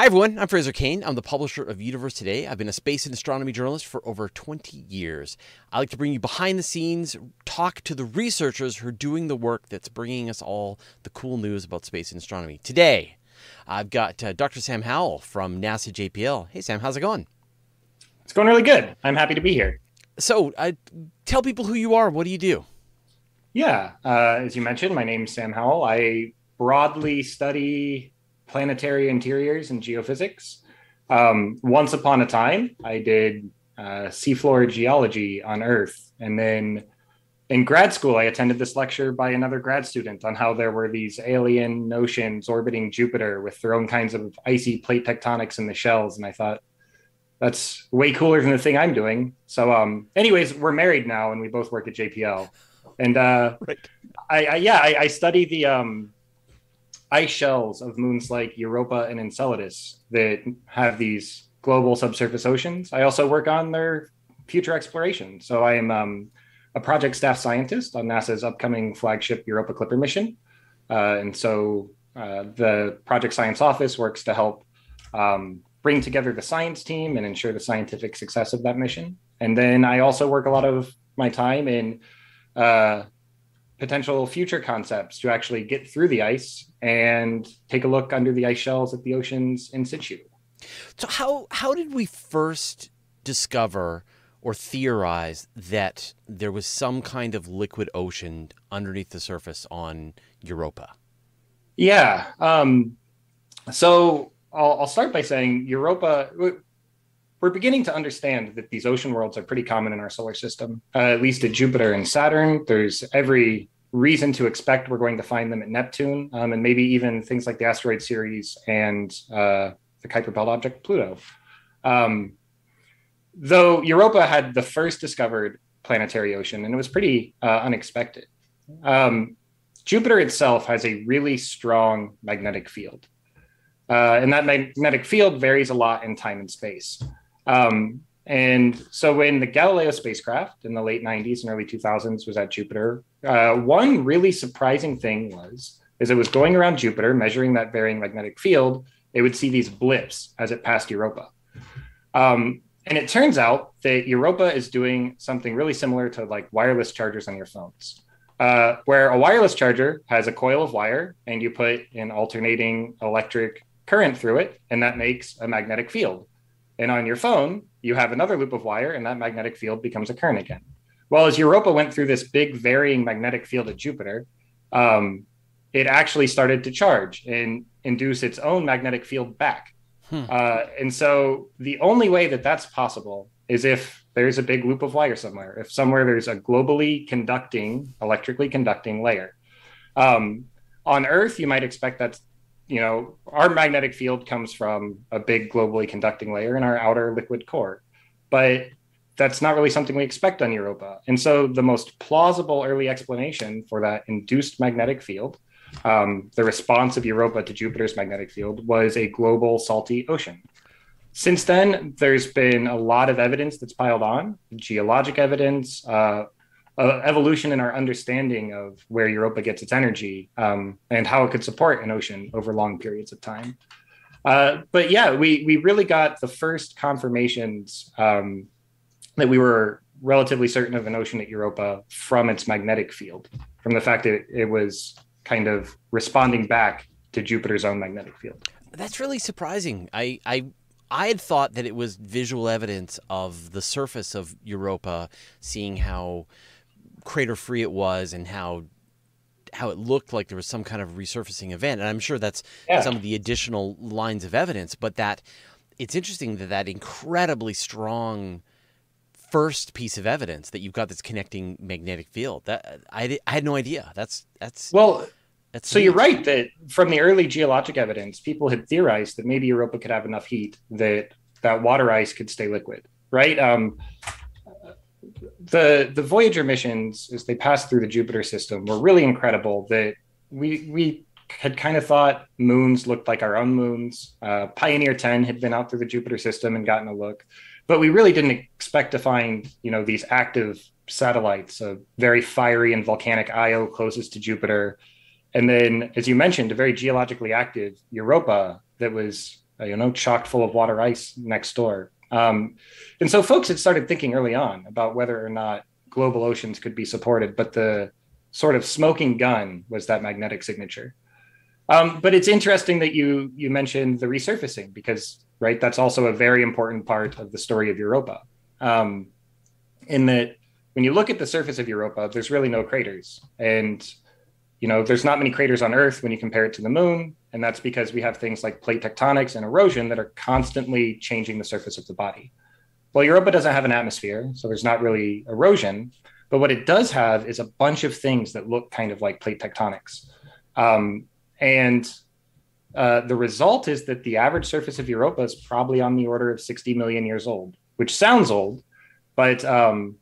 Hi, everyone. I'm Fraser Cain. I'm the publisher of Universe Today. I've been a space and astronomy journalist for over 20 years. I like to bring you behind the scenes, talk to the researchers who are doing the work that's bringing us all the cool news about space and astronomy. Today, I've got uh, Dr. Sam Howell from NASA JPL. Hey, Sam, how's it going? It's going really good. I'm happy to be here. So, uh, tell people who you are. What do you do? Yeah, uh, as you mentioned, my name's Sam Howell. I broadly study planetary interiors and geophysics. Um, once upon a time, I did uh, seafloor geology on Earth. And then in grad school, I attended this lecture by another grad student on how there were these alien notions orbiting Jupiter with their own kinds of icy plate tectonics in the shells. And I thought, that's way cooler than the thing I'm doing. So, um, anyways, we're married now and we both work at JPL. And uh, right. I, I, yeah, I, I study the um, ice shells of moons like Europa and Enceladus that have these global subsurface oceans. I also work on their future exploration. So I am um, a project staff scientist on NASA's upcoming flagship Europa Clipper mission. Uh, and so uh, the project science office works to help um, bring together the science team and ensure the scientific success of that mission. And then I also work a lot of my time in uh, potential future concepts to actually get through the ice and take a look under the ice shells at the oceans in situ. So how how did we first discover or theorize that there was some kind of liquid ocean underneath the surface on Europa? Yeah. Um, so I'll, I'll start by saying Europa. We're beginning to understand that these ocean worlds are pretty common in our solar system. Uh, at least at Jupiter and Saturn, there's every reason to expect we're going to find them at Neptune, um, and maybe even things like the asteroid Ceres and uh, the Kuiper Belt object Pluto. Um, though Europa had the first discovered planetary ocean, and it was pretty uh, unexpected. Um, Jupiter itself has a really strong magnetic field. Uh, and that magnetic field varies a lot in time and space. Um, and so when the Galileo spacecraft in the late 90s and early 2000s was at Jupiter, uh, one really surprising thing was as it was going around Jupiter, measuring that varying magnetic field, it would see these blips as it passed Europa. Um, and it turns out that Europa is doing something really similar to like wireless chargers on your phones, uh, where a wireless charger has a coil of wire and you put an alternating electric current through it, and that makes a magnetic field. And on your phone, you have another loop of wire, and that magnetic field becomes a current again. Well, as Europa went through this big varying magnetic field at Jupiter, um, it actually started to charge and induce its own magnetic field back. Hmm. Uh, and so the only way that that's possible is if there's a big loop of wire somewhere, if somewhere there's a globally conducting, electrically conducting layer. Um, on Earth, you might expect that's you know, our magnetic field comes from a big globally conducting layer in our outer liquid core, but that's not really something we expect on Europa. And so the most plausible early explanation for that induced magnetic field, um, the response of Europa to Jupiter's magnetic field, was a global salty ocean. Since then, there's been a lot of evidence that's piled on geologic evidence, uh, uh, evolution in our understanding of where Europa gets its energy um, and how it could support an ocean over long periods of time. Uh, but yeah, we we really got the first confirmations um, that we were relatively certain of an ocean at Europa from its magnetic field, from the fact that it was kind of responding back to Jupiter's own magnetic field. That's really surprising. I I I had thought that it was visual evidence of the surface of Europa, seeing how crater free it was and how how it looked like there was some kind of resurfacing event. And I'm sure that's yeah. some of the additional lines of evidence, but that it's interesting that that incredibly strong first piece of evidence that you've got this connecting magnetic field that I, I had no idea. That's that's well. That's so you're right that from the early geologic evidence, people had theorized that maybe Europa could have enough heat that that water ice could stay liquid, right? Um, the the Voyager missions as they passed through the Jupiter system were really incredible. That we we had kind of thought moons looked like our own moons. Uh, Pioneer 10 had been out through the Jupiter system and gotten a look, but we really didn't expect to find you know these active satellites, a very fiery and volcanic Io closest to Jupiter, and then as you mentioned, a very geologically active Europa that was you know, chocked full of water ice next door. Um, and so folks had started thinking early on about whether or not global oceans could be supported, but the sort of smoking gun was that magnetic signature. Um, but it's interesting that you you mentioned the resurfacing because right that's also a very important part of the story of Europa. Um, in that when you look at the surface of Europa, there's really no craters, and you know there's not many craters on Earth when you compare it to the Moon, and that's because we have things like plate tectonics and erosion that are constantly changing the surface of the body. Well, Europa doesn't have an atmosphere, so there's not really erosion. But what it does have is a bunch of things that look kind of like plate tectonics. Um, and uh, the result is that the average surface of Europa is probably on the order of 60 million years old, which sounds old, but um,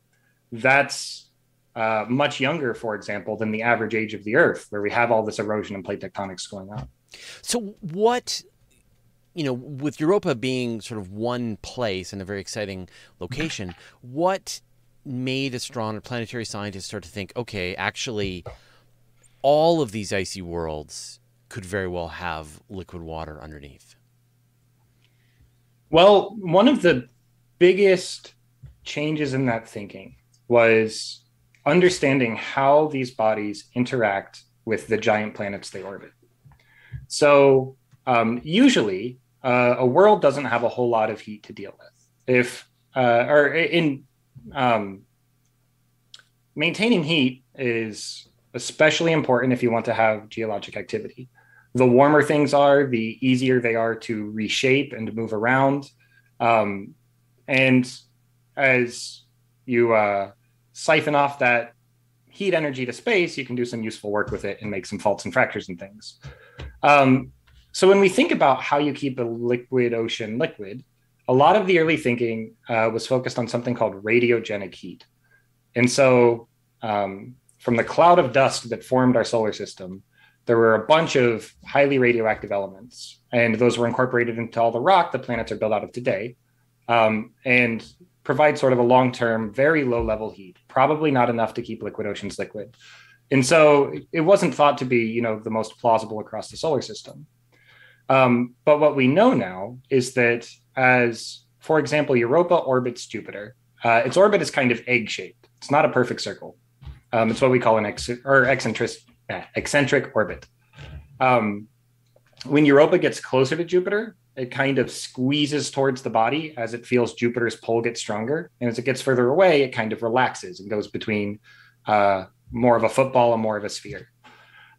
that's uh, much younger, for example, than the average age of the Earth, where we have all this erosion and plate tectonics going on. So, what you know, with Europa being sort of one place and a very exciting location, what made astronomers, planetary scientists start to think, okay, actually, all of these icy worlds could very well have liquid water underneath? Well, one of the biggest changes in that thinking was understanding how these bodies interact with the giant planets they orbit. So, um, usually, uh, a world doesn't have a whole lot of heat to deal with. If uh, or in um, maintaining heat is especially important if you want to have geologic activity. The warmer things are, the easier they are to reshape and move around. Um, and as you uh, siphon off that heat energy to space, you can do some useful work with it and make some faults and fractures and things. Um, so when we think about how you keep a liquid ocean liquid, a lot of the early thinking uh, was focused on something called radiogenic heat. And so um, from the cloud of dust that formed our solar system, there were a bunch of highly radioactive elements, and those were incorporated into all the rock the planets are built out of today, um, and provide sort of a long-term, very low-level heat, probably not enough to keep liquid oceans liquid. And so it wasn't thought to be, you know, the most plausible across the solar system. Um, but what we know now is that as, for example, Europa orbits Jupiter, uh, its orbit is kind of egg-shaped. It's not a perfect circle. Um, it's what we call an ex- or eccentric, eccentric orbit. Um, when Europa gets closer to Jupiter, it kind of squeezes towards the body as it feels Jupiter's pull get stronger. And as it gets further away, it kind of relaxes and goes between uh, more of a football and more of a sphere.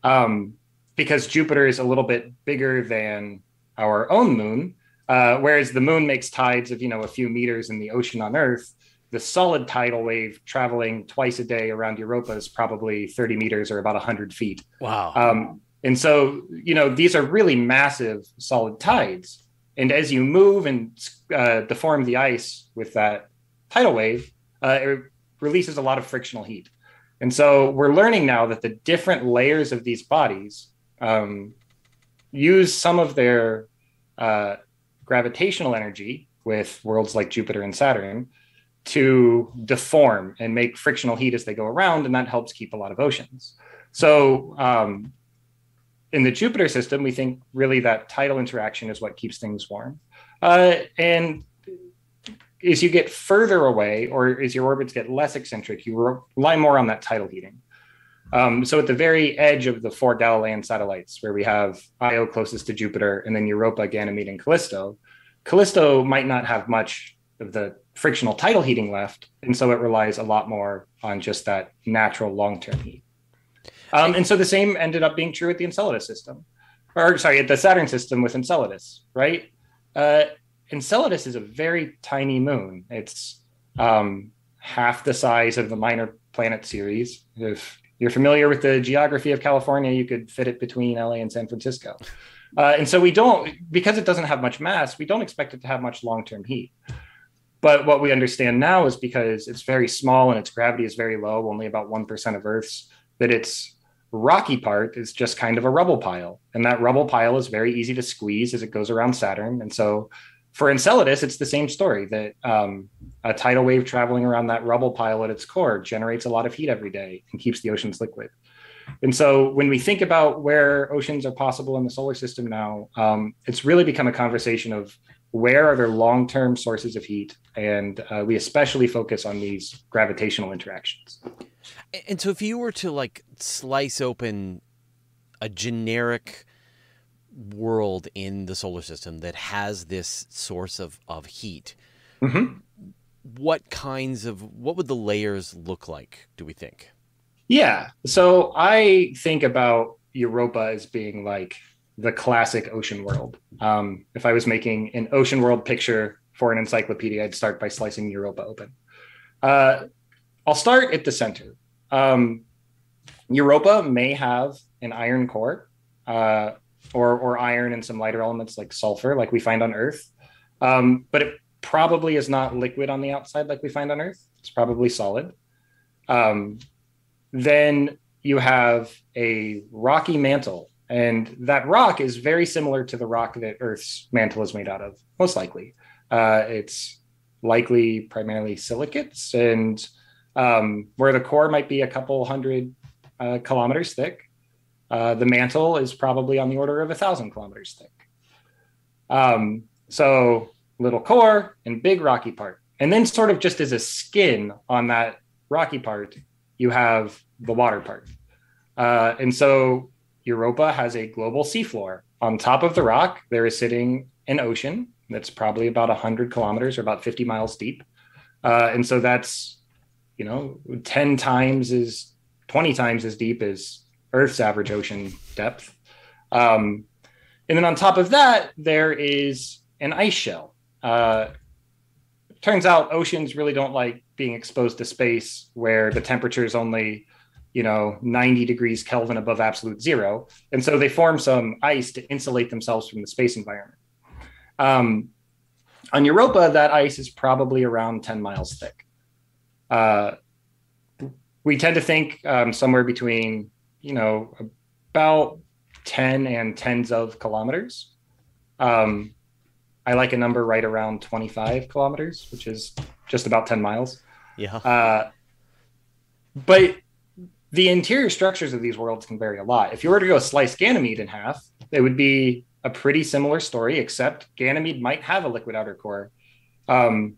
Um, because Jupiter is a little bit bigger than our own moon, uh, whereas the moon makes tides of you know a few meters in the ocean on Earth. The solid tidal wave traveling twice a day around Europa is probably 30 meters or about 100 feet. Wow. Um, and so, you know, these are really massive solid tides. And as you move and uh, deform the ice with that tidal wave, uh, it releases a lot of frictional heat. And so we're learning now that the different layers of these bodies um, use some of their uh, gravitational energy with worlds like Jupiter and Saturn to deform and make frictional heat as they go around, and that helps keep a lot of oceans. So, um, in the Jupiter system, we think really that tidal interaction is what keeps things warm. Uh, and as you get further away, or as your orbits get less eccentric, you rely more on that tidal heating. Um, so at the very edge of the four Galilean satellites, where we have Io closest to Jupiter, and then Europa, Ganymede, and Callisto, Callisto might not have much of the frictional tidal heating left, and so it relies a lot more on just that natural long-term heat. Um, and so the same ended up being true at the Enceladus system, or sorry, at the Saturn system with Enceladus, right? Uh, Enceladus is a very tiny moon. It's um, half the size of the minor planet Ceres. If you're familiar with the geography of California, you could fit it between LA and San Francisco. Uh, and so we don't, because it doesn't have much mass, we don't expect it to have much long term heat. But what we understand now is because it's very small and its gravity is very low, only about 1% of Earth's, that its rocky part is just kind of a rubble pile. And that rubble pile is very easy to squeeze as it goes around Saturn. And so for Enceladus, it's the same story that um, a tidal wave traveling around that rubble pile at its core generates a lot of heat every day and keeps the oceans liquid. And so when we think about where oceans are possible in the solar system now, um, it's really become a conversation of where are there long-term sources of heat, and uh, we especially focus on these gravitational interactions. And so, if you were to like slice open a generic world in the solar system that has this source of of heat, mm-hmm. what kinds of what would the layers look like? Do we think? Yeah. So I think about Europa as being like the classic ocean world. Um, if I was making an ocean world picture for an encyclopedia, I'd start by slicing Europa open. Uh, I'll start at the center. Um, Europa may have an iron core, uh, or or iron and some lighter elements like sulfur, like we find on Earth. Um, but it probably is not liquid on the outside like we find on Earth. It's probably solid. Um, then you have a rocky mantle. And that rock is very similar to the rock that Earth's mantle is made out of, most likely. Uh, it's likely primarily silicates, and um, where the core might be a couple hundred uh, kilometers thick, uh, the mantle is probably on the order of a thousand kilometers thick. Um, so little core and big rocky part. And then, sort of just as a skin on that rocky part, you have the water part. Uh, and so Europa has a global seafloor. On top of the rock, there is sitting an ocean that's probably about 100 kilometers or about 50 miles deep. Uh, and so that's, you know, 10 times as 20 times as deep as Earth's average ocean depth. Um, and then on top of that, there is an ice shell. Uh, turns out oceans really don't like being exposed to space where the temperature is only you know 90 degrees kelvin above absolute zero and so they form some ice to insulate themselves from the space environment um, on europa that ice is probably around 10 miles thick uh, we tend to think um, somewhere between you know about 10 and tens of kilometers um, i like a number right around 25 kilometers which is just about 10 miles yeah. Uh, but the interior structures of these worlds can vary a lot. If you were to go slice Ganymede in half, it would be a pretty similar story, except Ganymede might have a liquid outer core. Um,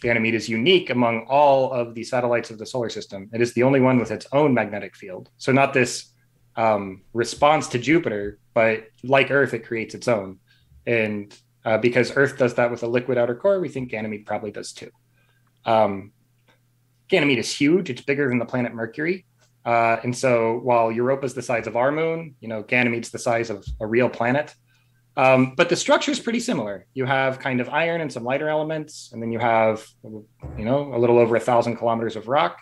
Ganymede is unique among all of the satellites of the solar system. It is the only one with its own magnetic field. So, not this um, response to Jupiter, but like Earth, it creates its own. And uh, because Earth does that with a liquid outer core, we think Ganymede probably does too. Um, Ganymede is huge. It's bigger than the planet Mercury. Uh, and so while Europa is the size of our moon, you know, Ganymede's the size of a real planet. Um, but the structure is pretty similar. You have kind of iron and some lighter elements, and then you have, you know, a little over a thousand kilometers of rock.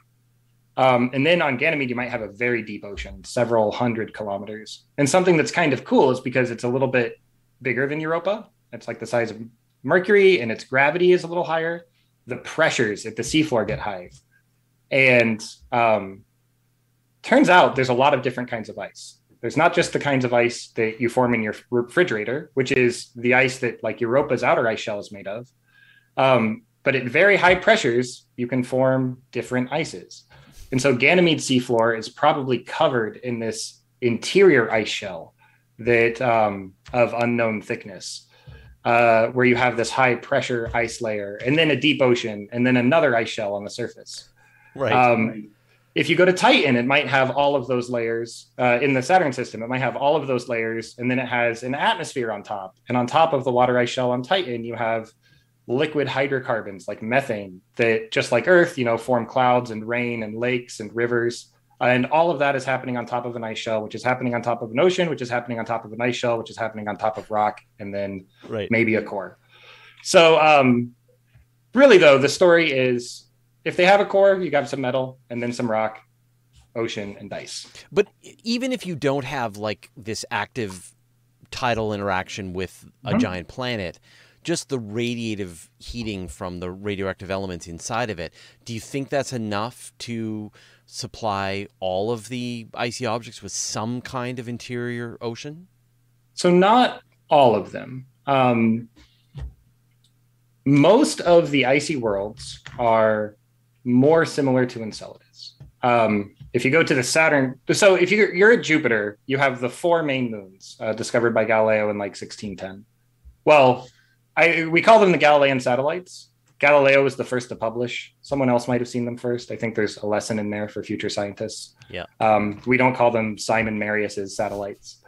Um, and then on Ganymede, you might have a very deep ocean, several hundred kilometers. And something that's kind of cool is because it's a little bit bigger than Europa. It's like the size of Mercury, and its gravity is a little higher. The pressures at the seafloor get high. And um, turns out there's a lot of different kinds of ice. There's not just the kinds of ice that you form in your refrigerator, which is the ice that like Europa's outer ice shell is made of. Um, but at very high pressures, you can form different ices. And so Ganymede seafloor is probably covered in this interior ice shell that um, of unknown thickness, uh, where you have this high pressure ice layer, and then a deep ocean, and then another ice shell on the surface. Right. Um, if you go to Titan, it might have all of those layers uh, in the Saturn system. It might have all of those layers, and then it has an atmosphere on top. And on top of the water ice shell on Titan, you have liquid hydrocarbons like methane that, just like Earth, you know, form clouds and rain and lakes and rivers. And all of that is happening on top of an ice shell, which is happening on top of an ocean, which is happening on top of an ice shell, which is happening on top of rock, and then right. maybe a core. So, um, really, though, the story is if they have a core, you got some metal and then some rock, ocean, and ice. But even if you don't have like this active tidal interaction with a mm-hmm. giant planet, just the radiative heating from the radioactive elements inside of it, do you think that's enough to supply all of the icy objects with some kind of interior ocean? So, not all of them. Um, most of the icy worlds are more similar to Enceladus. um, if you go to the Saturn, so if you're, you're at Jupiter, you have the four main moons uh, discovered by Galileo in like 1610. Well, I, we call them the Galilean satellites. Galileo was the first to publish. Someone else might have seen them first. I think there's a lesson in there for future scientists. Yeah. Um, we don't call them Simon Marius's satellites,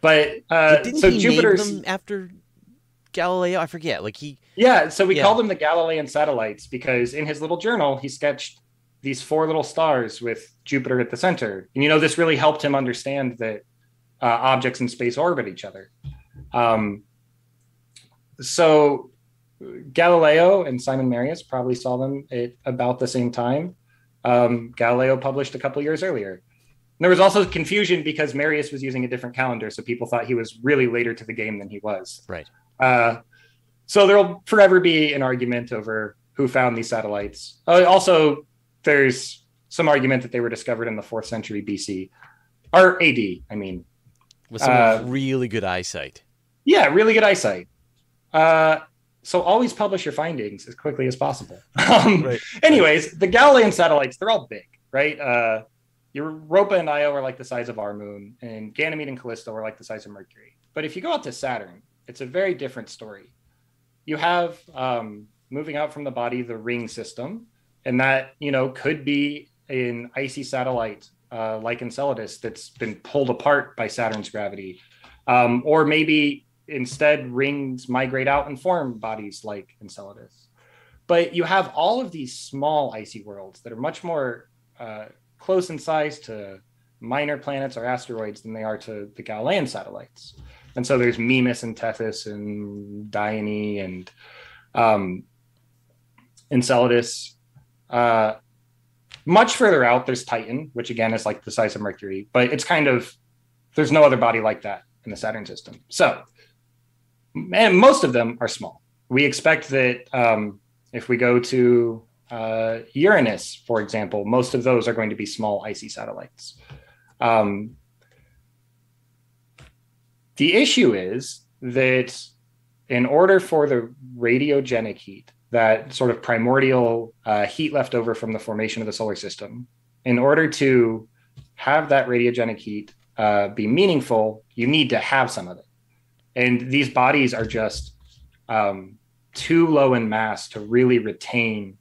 but uh, Didn't so he Jupiter's. name them after Galileo? I forget. Like he. Yeah, so we Yeah. call them the Galilean satellites because in his little journal he sketched these four little stars with Jupiter at the center, and you know this really helped him understand that uh, objects in space orbit each other. Um, so Galileo and Simon Marius probably saw them at about the same time. Um, Galileo published a couple years earlier. And there was also confusion because Marius was using a different calendar, so people thought he was really later to the game than he was. Right. Uh, so there'll forever be an argument over who found these satellites. Uh, also, there's some argument that they were discovered in the fourth century BC or AD. I mean, With some Uh, really good eyesight. yeah, really good eyesight. Uh, so always publish your findings as quickly as possible. Um, Right. Anyways, the Galilean satellites, they're all big, right? Uh, Europa and Io are like the size of our moon, and Ganymede and Callisto are like the size of Mercury. But if you go out to Saturn, it's a very different story. You have um, moving out from the body the ring system, and that you know could be an icy satellite uh, like Enceladus that's been pulled apart by Saturn's gravity, um, or maybe instead rings migrate out and form bodies like Enceladus. But you have all of these small icy worlds that are much more uh, close in size to minor planets or asteroids than they are to the Galilean satellites. And so there's Mimas and Tethys and Dione and um, Enceladus. Uh, much further out, there's Titan, which again is like the size of Mercury, but it's kind of there's no other body like that in the Saturn system. So, and most of them are small. We expect that um, if we go to uh, Uranus, for example, most of those are going to be small icy satellites. Um, the issue is that in order for the radiogenic heat, that sort of primordial uh, heat left over from the formation of the solar system, in order to have that radiogenic heat uh, be meaningful, you need to have some of it. And these bodies are just um, too low in mass to really retain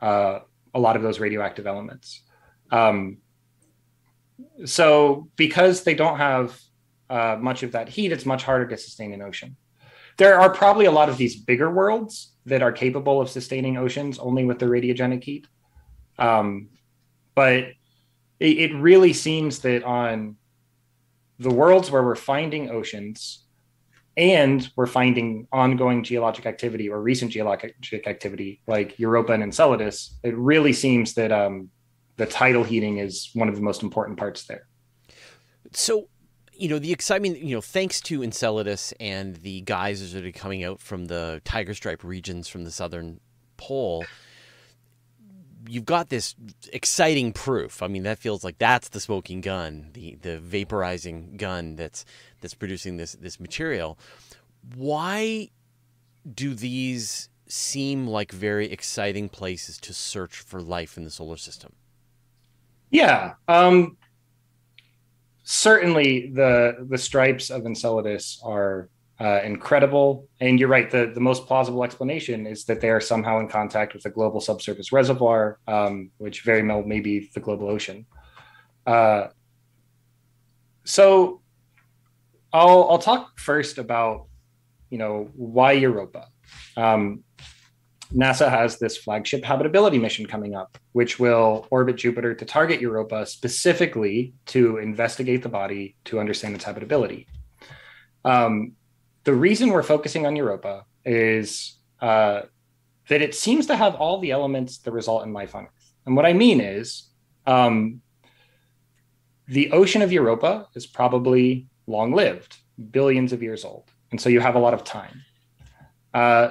uh, a lot of those radioactive elements. Um, so, because they don't have uh, much of that heat, it's much harder to sustain an ocean. There are probably a lot of these bigger worlds that are capable of sustaining oceans only with the radiogenic heat. Um, but it, it really seems that on the worlds where we're finding oceans and we're finding ongoing geologic activity or recent geologic activity like Europa and Enceladus, it really seems that um, the tidal heating is one of the most important parts there. So, you know, the excitement, you know, thanks to Enceladus and the geysers that are coming out from the Tiger Stripe regions from the southern pole, you've got this exciting proof. I mean, that feels like that's the smoking gun, the the vaporizing gun that's that's producing this this material. Why do these seem like very exciting places to search for life in the solar system? Yeah, um, certainly the the stripes of Enceladus are uh, incredible, and you're right. the The most plausible explanation is that they are somehow in contact with a global subsurface reservoir, um, which very well may be the global ocean. Uh, so, I'll I'll talk first about you know why Europa. Um, NASA has this flagship habitability mission coming up, which will orbit Jupiter to target Europa specifically to investigate the body to understand its habitability. Um, the reason we're focusing on Europa is uh, that it seems to have all the elements that result in life on Earth. And what I mean is, um, the ocean of Europa is probably long lived, billions of years old. And so you have a lot of time. Uh,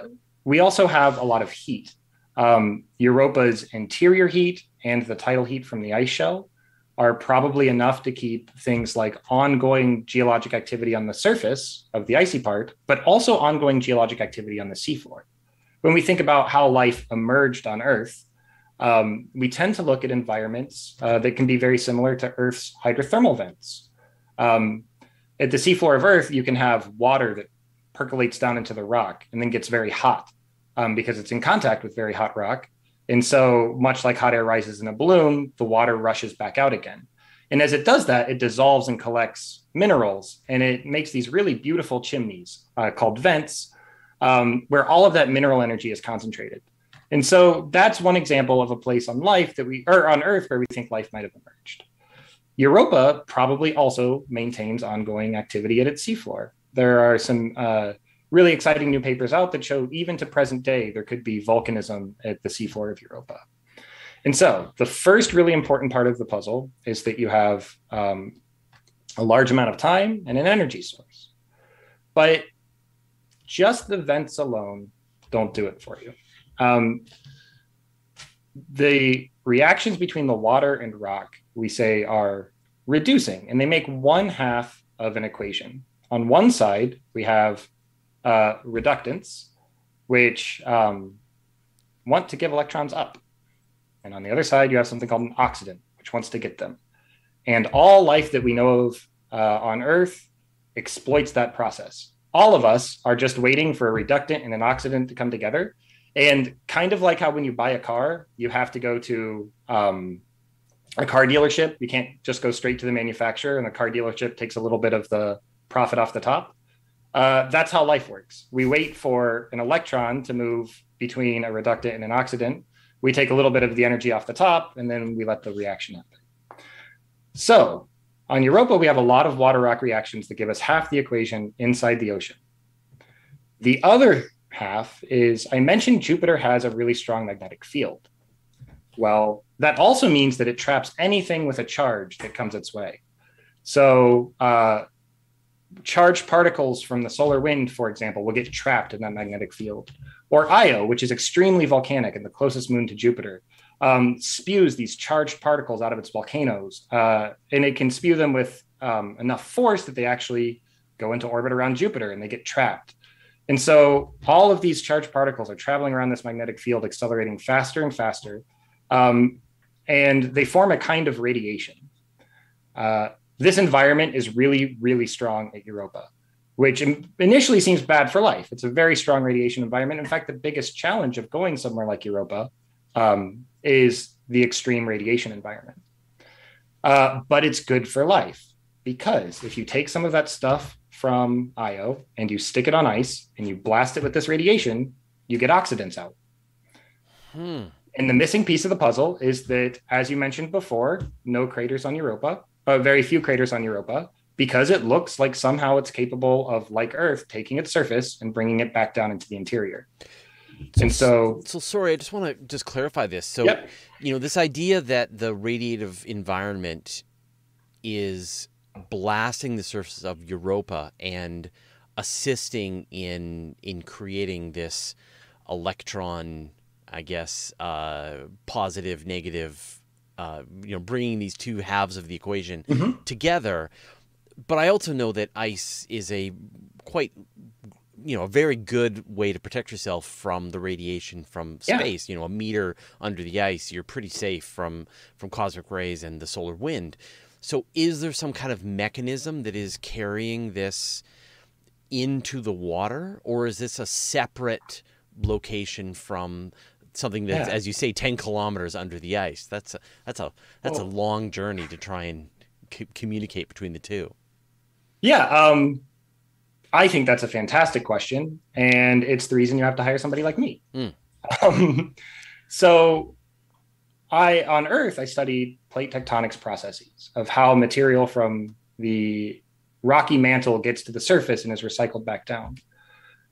we also have a lot of heat. Um, Europa's interior heat and the tidal heat from the ice shell are probably enough to keep things like ongoing geologic activity on the surface of the icy part, but also ongoing geologic activity on the seafloor. When we think about how life emerged on Earth, um, we tend to look at environments uh, that can be very similar to Earth's hydrothermal vents. Um, at the seafloor of Earth, you can have water that percolates down into the rock and then gets very hot um, because it's in contact with very hot rock. And so, much like hot air rises in a balloon, the water rushes back out again. And as it does that, it dissolves and collects minerals and it makes these really beautiful chimneys uh, called vents um, where all of that mineral energy is concentrated. And so that's one example of a place on life that we or on Earth where we think life might have emerged. Europa probably also maintains ongoing activity at its seafloor. There are some uh, really exciting new papers out that show even to present day there could be volcanism at the seafloor of Europa. And so the first really important part of the puzzle is that you have um, a large amount of time and an energy source. But just the vents alone don't do it for you. Um, the reactions between the water and rock, we say, are reducing, and they make one half of an equation. On one side, we have uh, reductants, which um, want to give electrons up. And on the other side, you have something called an oxidant, which wants to get them. And all life that we know of uh, on Earth exploits that process. All of us are just waiting for a reductant and an oxidant to come together. And kind of like how when you buy a car, you have to go to um, a car dealership. You can't just go straight to the manufacturer, and the car dealership takes a little bit of the profit off the top. Uh, that's how life works. We wait for an electron to move between a reductant and an oxidant, we take a little bit of the energy off the top and then we let the reaction happen. So on Europa, we have a lot of water rock reactions that give us half the equation inside the ocean. The other half is I mentioned Jupiter has a really strong magnetic field. Well, that also means that it traps anything with a charge that comes its way. So, uh, charged particles from the solar wind, for example, will get trapped in that magnetic field or Io, which is extremely volcanic and the closest moon to Jupiter, um, spews these charged particles out of its volcanoes, uh, and it can spew them with um, enough force that they actually go into orbit around Jupiter and they get trapped. And so all of these charged particles are traveling around this magnetic field, accelerating faster and faster, um, and they form a kind of radiation. Uh, this environment is really, really strong at Europa which initially seems bad for life. It's a very strong radiation environment. In fact, the biggest challenge of going somewhere like Europa um, is the extreme radiation environment. Uh, but it's good for life because if you take some of that stuff from Io and you stick it on ice and you blast it with this radiation, you get oxidants out. Hmm. And the missing piece of the puzzle is that, as you mentioned before, no craters on Europa, uh, very few craters on Europa because it looks like somehow it's capable of, like Earth, taking its surface and bringing it back down into the interior. So, and so, so sorry, I just want to just clarify this. So, yep. you know, this idea that the radiative environment is blasting the surface of Europa and assisting in in creating this electron, I guess, uh, positive, negative, uh, you know, bringing these two halves of the equation mm-hmm. together but I also know that ice is a quite you know a very good way to protect yourself from the radiation from space yeah. you know a meter under the ice you're pretty safe from from cosmic rays and the solar wind so is there some kind of mechanism that is carrying this into the water or is this a separate location from something that's yeah. as you say 10 kilometers under the ice that's a that's a that's well, a long journey to try and c- communicate between the two yeah, um, I think that's a fantastic question, and it's the reason you have to hire somebody like me. Mm. Um, so, I on Earth I studied plate tectonics processes of how material from the rocky mantle gets to the surface and is recycled back down.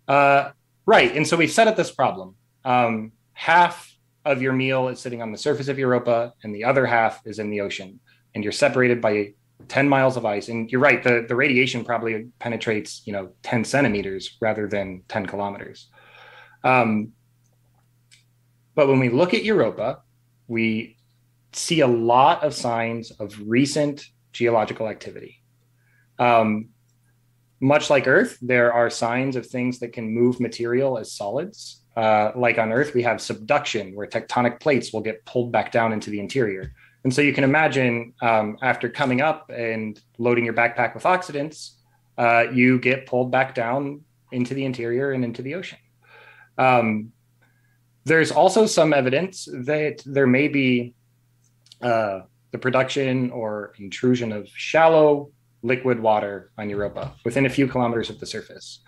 Uh, right, and so we've set up this problem. Um, half of your meal is sitting on the surface of Europa, and the other half is in the ocean, and you're separated by 10 miles of ice. And you're right the, the radiation probably penetrates you know 10 centimeters rather than 10 kilometers. Um, but when we look at europa we see a lot of signs of recent geological activity. Um, much like earth there are signs of things that can move material as solids uh, like on Earth, we have subduction, where tectonic plates will get pulled back down into the interior. And so you can imagine um, after coming up and loading your backpack with oxidants, uh, you get pulled back down into the interior and into the ocean. Um, there's also some evidence that there may be uh, the production or intrusion of shallow liquid water on Europa within a few kilometers of the surface.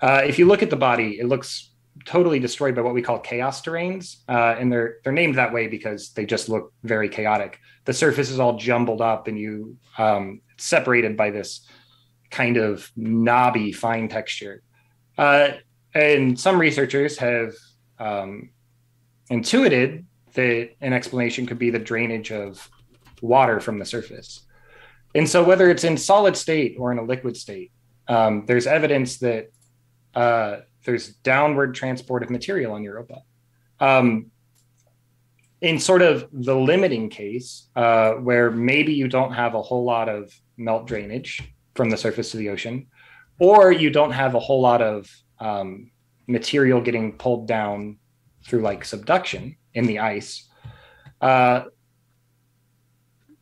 Uh, if you look at the body, it looks totally destroyed by what we call chaos terrains, uh, and they're they're named that way because they just look very chaotic. The surface is all jumbled up, and you um, separated by this kind of knobby fine texture. Uh, and some researchers have um, intuited that an explanation could be the drainage of water from the surface. And so, whether it's in solid state or in a liquid state, um, there's evidence that uh, there's downward transport of material on Europa. Um, in sort of the limiting case, uh, where maybe you don't have a whole lot of melt drainage from the surface to the ocean, or you don't have a whole lot of um, material getting pulled down through like subduction in the ice. Uh,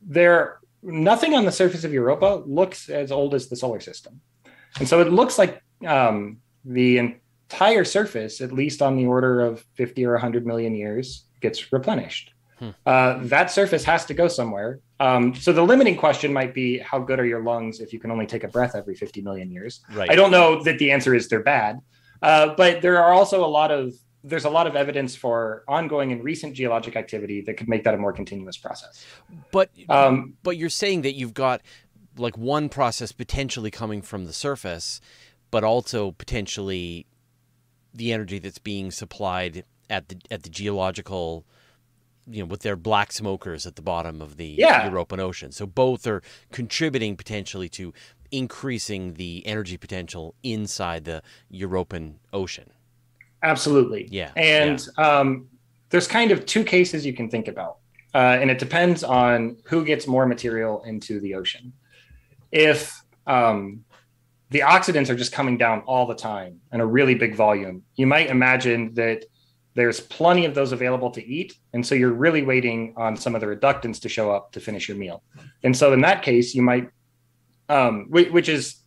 there, nothing on the surface of Europa looks as old as the solar system, and so it looks like um, the entire surface, at least on the order of 50 or 100 million years, gets replenished. Hmm. Uh, that surface has to go somewhere. Um, so the limiting question might be how good are your lungs if you can only take a breath every 50 million years? Right. I don't know that the answer is they're bad, uh, but there are also a lot of there's a lot of evidence for ongoing and recent geologic activity that could make that a more continuous process. But um, but you're saying that you've got like one process potentially coming from the surface, but also potentially the energy that's being supplied at the at the geological you know with their black smokers at the bottom of the yeah. European Ocean. So both are contributing potentially to increasing the energy potential inside the European Ocean. Absolutely. Yeah. And yeah. Um, there's kind of two cases you can think about, uh, and it depends on who gets more material into the ocean. If um, the oxidants are just coming down all the time in a really big volume, you might imagine that there's plenty of those available to eat. And so you're really waiting on some of the reductants to show up to finish your meal. And so in that case, you might, um, which is,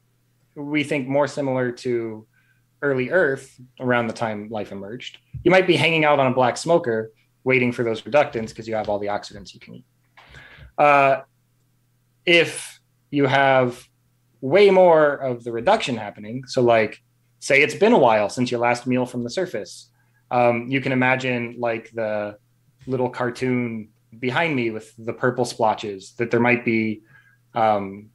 we think, more similar to early Earth around the time life emerged. You might be hanging out on a black smoker waiting for those reductants because you have all the oxidants you can eat. Uh, if you have way more of the reduction happening, so like say it's been a while since your last meal from the surface, um, you can imagine like the little cartoon behind me with the purple splotches that there might be um,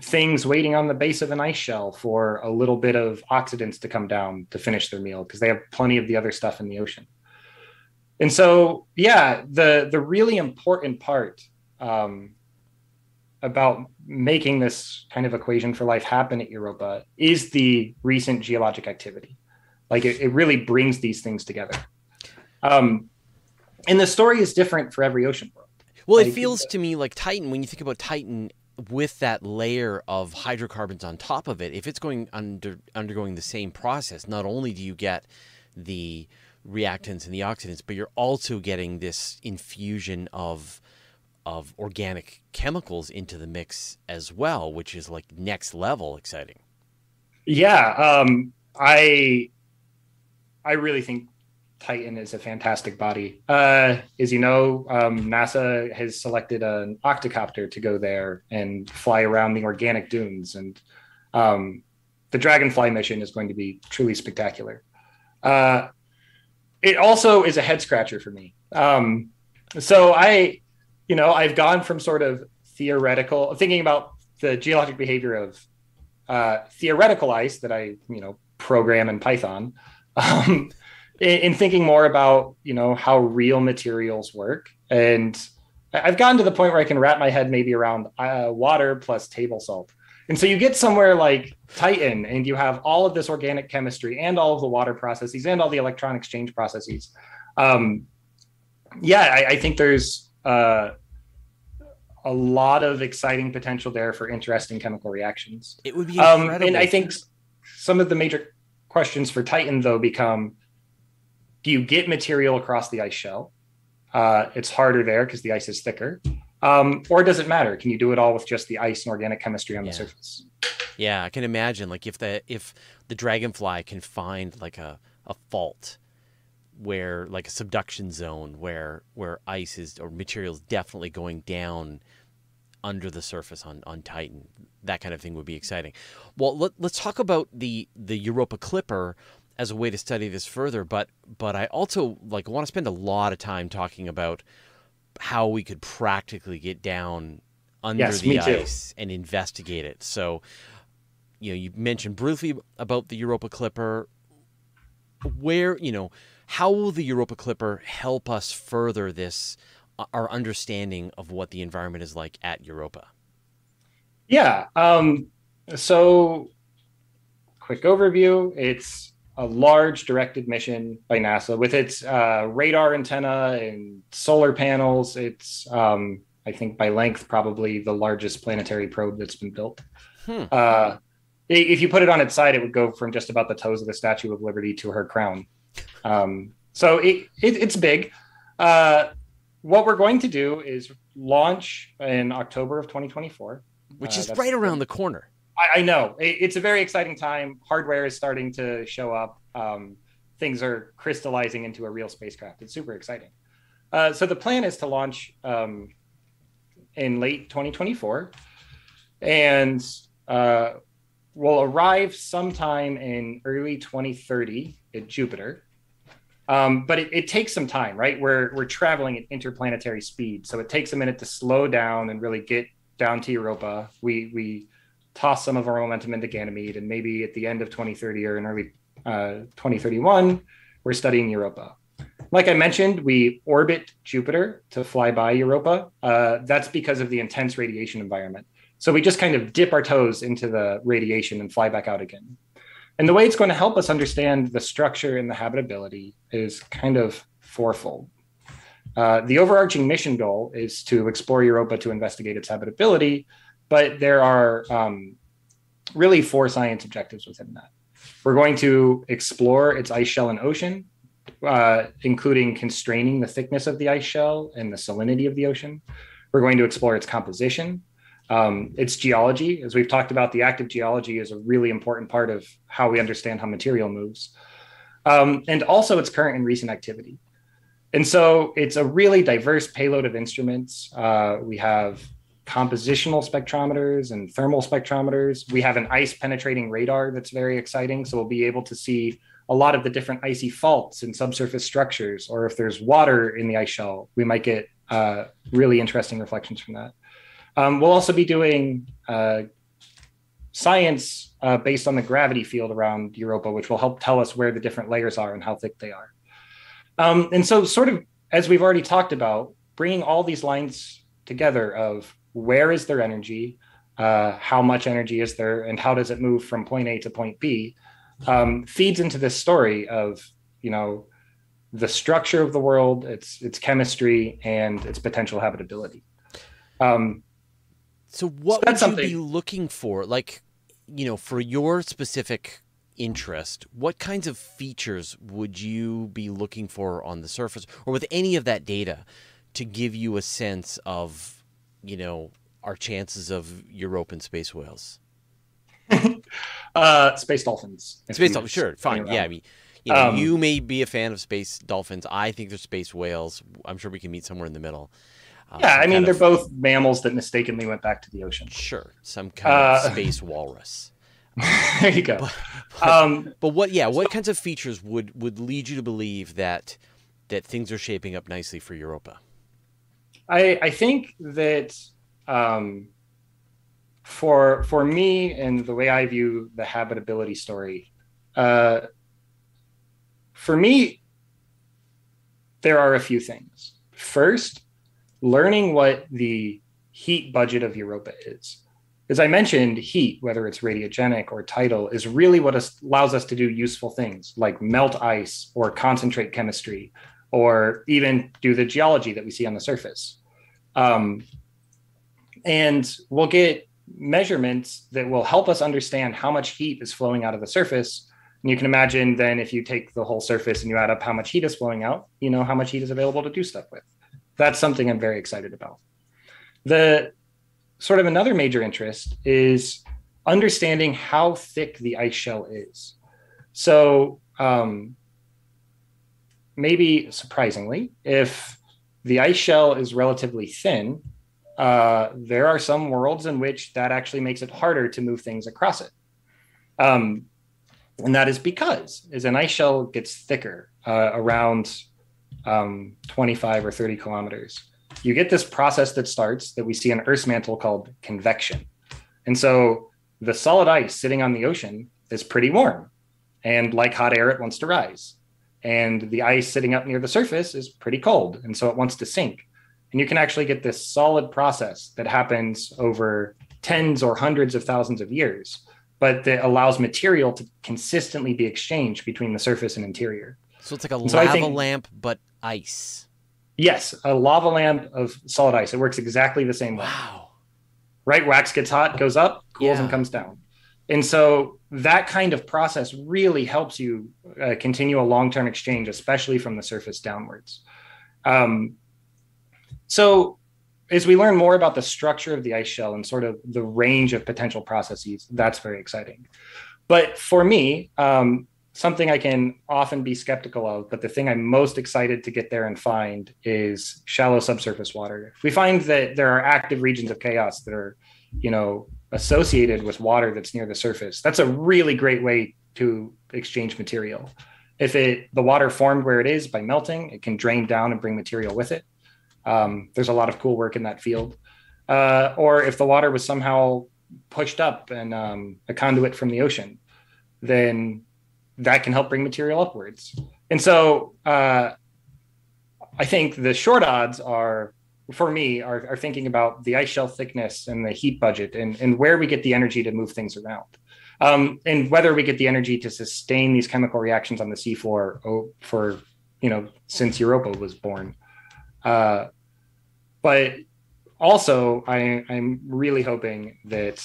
things waiting on the base of an ice shell for a little bit of oxidants to come down to finish their meal because they have plenty of the other stuff in the ocean. And so, yeah, the the really important part um, about making this kind of equation for life happen at Europa is the recent geologic activity. Like it, it really brings these things together. Um, and the story is different for every ocean world. Well, like, it feels to me like Titan, when you think about Titan with that layer of hydrocarbons on top of it, if it's going under undergoing the same process, not only do you get the reactants and the oxidants, but you're also getting this infusion of of organic chemicals into the mix as well, which is like next level exciting. Yeah, um, I I really think Titan is a fantastic body. Uh, as you know, um, NASA has selected an octocopter to go there and fly around the organic dunes, and um, the Dragonfly mission is going to be truly spectacular. Uh, it also is a head scratcher for me. Um, so I, you know, I've gone from sort of theoretical thinking about the geologic behavior of uh, theoretical ice that I, you know, program in Python. Um, in, in thinking more about you know how real materials work and I've gotten to the point where I can wrap my head maybe around uh, water plus table salt. And so you get somewhere like Titan and you have all of this organic chemistry and all of the water processes and all the electron exchange processes. Um, yeah, I, I, think there's uh, a lot of exciting potential there for interesting chemical reactions. It would be incredible. Um, and I think some of the major questions for Titan, though, become do you get material across the ice shell? Uh, it's harder there because the ice is thicker. Um, or does it matter? Can you do it all with just the ice and organic chemistry on Yeah. the surface? Yeah, I can imagine like if the if the dragonfly can find like a, a fault where like a subduction zone where where ice is or material is definitely going down under the surface on, on Titan. That kind of thing would be exciting. Well, let, let's talk about the the Europa Clipper as a way to study this further. But but I also like want to spend a lot of time talking about how we could practically get down under Yes, the me too. ice and investigate it. So, you know, you mentioned briefly about the Europa Clipper. Where you know, how will the Europa Clipper help us further this uh, our understanding of what the environment is like at Europa? Yeah. Um, so, quick overview it's a large directed mission by NASA with its uh, radar antenna and solar panels. It's, um, I think, by length, probably the largest planetary probe that's been built. Hmm. Uh, if you put it on its side, it would go from just about the toes of the Statue of Liberty to her crown. Um, so it, it, it's big. Uh, what we're going to do is launch in October of 2024. Which Uh, is right around the corner. I, I know It- it's a very exciting time. Hardware is starting to show up. Um, things are crystallizing into a real spacecraft. It's super exciting. Uh, so the plan is to launch um, in late 2024, and uh, we'll arrive sometime in early 2030 at Jupiter. Um, but it, it takes some time, right? We're we're traveling at interplanetary speed, so it takes a minute to slow down and really get down to Europa. We we toss some of our momentum into Ganymede, and maybe at the end of 2030 or in early uh, 2031, we're studying Europa. Like I mentioned, we orbit Jupiter to fly by Europa. Uh, that's because of the intense radiation environment. So we just kind of dip our toes into the radiation and fly back out again. And the way it's going to help us understand the structure and the habitability is kind of fourfold. Uh, the overarching mission goal is to explore Europa to investigate its habitability, but there are um, really four science objectives within that. We're going to explore its ice shell and ocean, uh, including constraining the thickness of the ice shell and the salinity of the ocean. We're going to explore its composition, um, its geology. As we've talked about, the active geology is a really important part of how we understand how material moves, um, and also its current and recent activity. And so it's a really diverse payload of instruments. Uh, we have compositional spectrometers and thermal spectrometers. We have an ice penetrating radar that's very exciting. So we'll be able to see a lot of the different icy faults and subsurface structures, or if there's water in the ice shell, we might get uh, really interesting reflections from that. Um, we'll also be doing uh, science uh, based on the gravity field around Europa, which will help tell us where the different layers are and how thick they are. Um, and so, sort of as we've already talked about, bringing all these lines together of where is their energy, uh, how much energy is there, and how does it move from point A to point B, um, feeds into this story of you know the structure of the world, its its chemistry, and its potential habitability. Um, So what would you be looking for? Like, you know, for your specific interest, what kinds of features would you be looking for on the surface or with any of that data to give you a sense of, you know, our chances of European space whales? uh, space dolphins. Space dolphins, sure, fine. Yeah, I mean, you know, Um, you may be a fan of space dolphins. I think they're space whales. I'm sure we can meet somewhere in the middle. Uh, Yeah, I mean they're of- both mammals that mistakenly went back to the ocean. Sure, some kind of Uh, space walrus. there you go. But- Um, But what? Yeah, what kinds of features would would lead you to believe that that things are shaping up nicely for Europa? I I think that um, for for me and the way I view the habitability story, uh, for me, there are a few things. First, learning what the heat budget of Europa is. As I mentioned, heat, whether it's radiogenic or tidal, is really what allows us to do useful things like melt ice or concentrate chemistry, or even do the geology that we see on the surface. Um, and we'll get measurements that will help us understand how much heat is flowing out of the surface, And you can imagine then if you take the whole surface and you add up how much heat is flowing out, you know how much heat is available to do stuff with. That's something I'm very excited about. The sort of another major interest is understanding how thick the ice shell is. So, um, maybe surprisingly, if the ice shell is relatively thin, uh, there are some worlds in which that actually makes it harder to move things across it. Um, and that is because as an ice shell gets thicker, uh, around um, 25 or 30 kilometers, you get this process that starts that we see in Earth's mantle called convection. And so the solid ice sitting on the ocean is pretty warm. And like hot air, it wants to rise. And the ice sitting up near the surface is pretty cold. And so it wants to sink. And you can actually get this solid process that happens over tens or hundreds of thousands of years, but that allows material to consistently be exchanged between the surface and interior. So it's like a so lava think, lamp, but ice. Yes, a lava lamp of solid ice. It works exactly the same way. Wow. Right? Wax gets hot, goes up, cools, yeah. and comes down. And so that kind of process really helps you uh, continue a long term exchange, especially from the surface downwards. Um, so, as we learn more about the structure of the ice shell and sort of the range of potential processes, that's very exciting. But for me, um, something I can often be skeptical of, but the thing I'm most excited to get there and find is shallow subsurface water. If we find that there are active regions of chaos that are, you know, associated with water that's near the surface, that's a really great way to exchange material. If it the water formed where it is by melting, it can drain down and bring material with it. Um, there's a lot of cool work in that field. Uh, or if the water was somehow pushed up and um, a conduit from the ocean, then that can help bring material upwards. And so uh, I think the short odds are for me are, are, thinking about the ice shell thickness and the heat budget and, and where we get the energy to move things around. Um, and whether we get the energy to sustain these chemical reactions on the seafloor for you know since europa was born. Uh, but also I, i'm really hoping that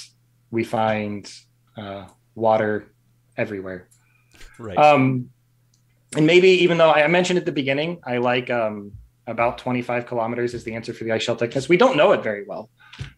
we find uh, water everywhere right um, and maybe even though i mentioned at the beginning i like um, about 25 kilometers is the answer for the ice shell thickness. We don't know it very well.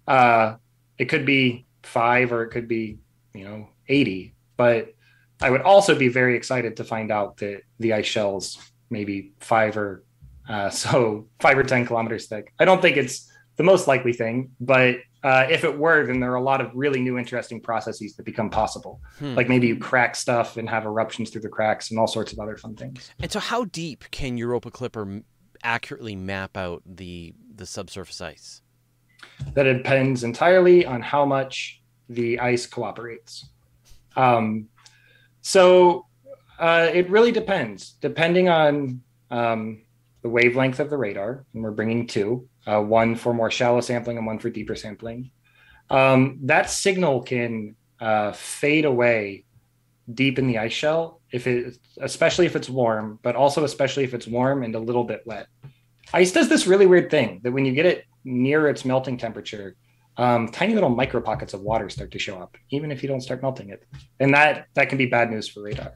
Uh, it could be five or it could be, you know, 80. But I would also be very excited to find out that the ice shells maybe five or uh, so five or 10 kilometers thick. I don't think it's the most likely thing, but uh, if it were, then there are a lot of really new, interesting processes that become possible. Hmm. Like maybe you crack stuff and have eruptions through the cracks and all sorts of other fun things. And so, how deep can Europa Clipper accurately map out the the subsurface ice? That depends entirely on how much the ice cooperates. Um, so uh, it really depends, depending on um, the wavelength of the radar. And we're bringing two, uh, one for more shallow sampling and one for deeper sampling. Um, that signal can uh, fade away deep in the ice shell if it especially if it's warm but also especially if it's warm and a little bit wet. Ice does this really weird thing that when you get it near its melting temperature um, tiny little micro pockets of water start to show up even if you don't start melting it. And that that can be bad news for radar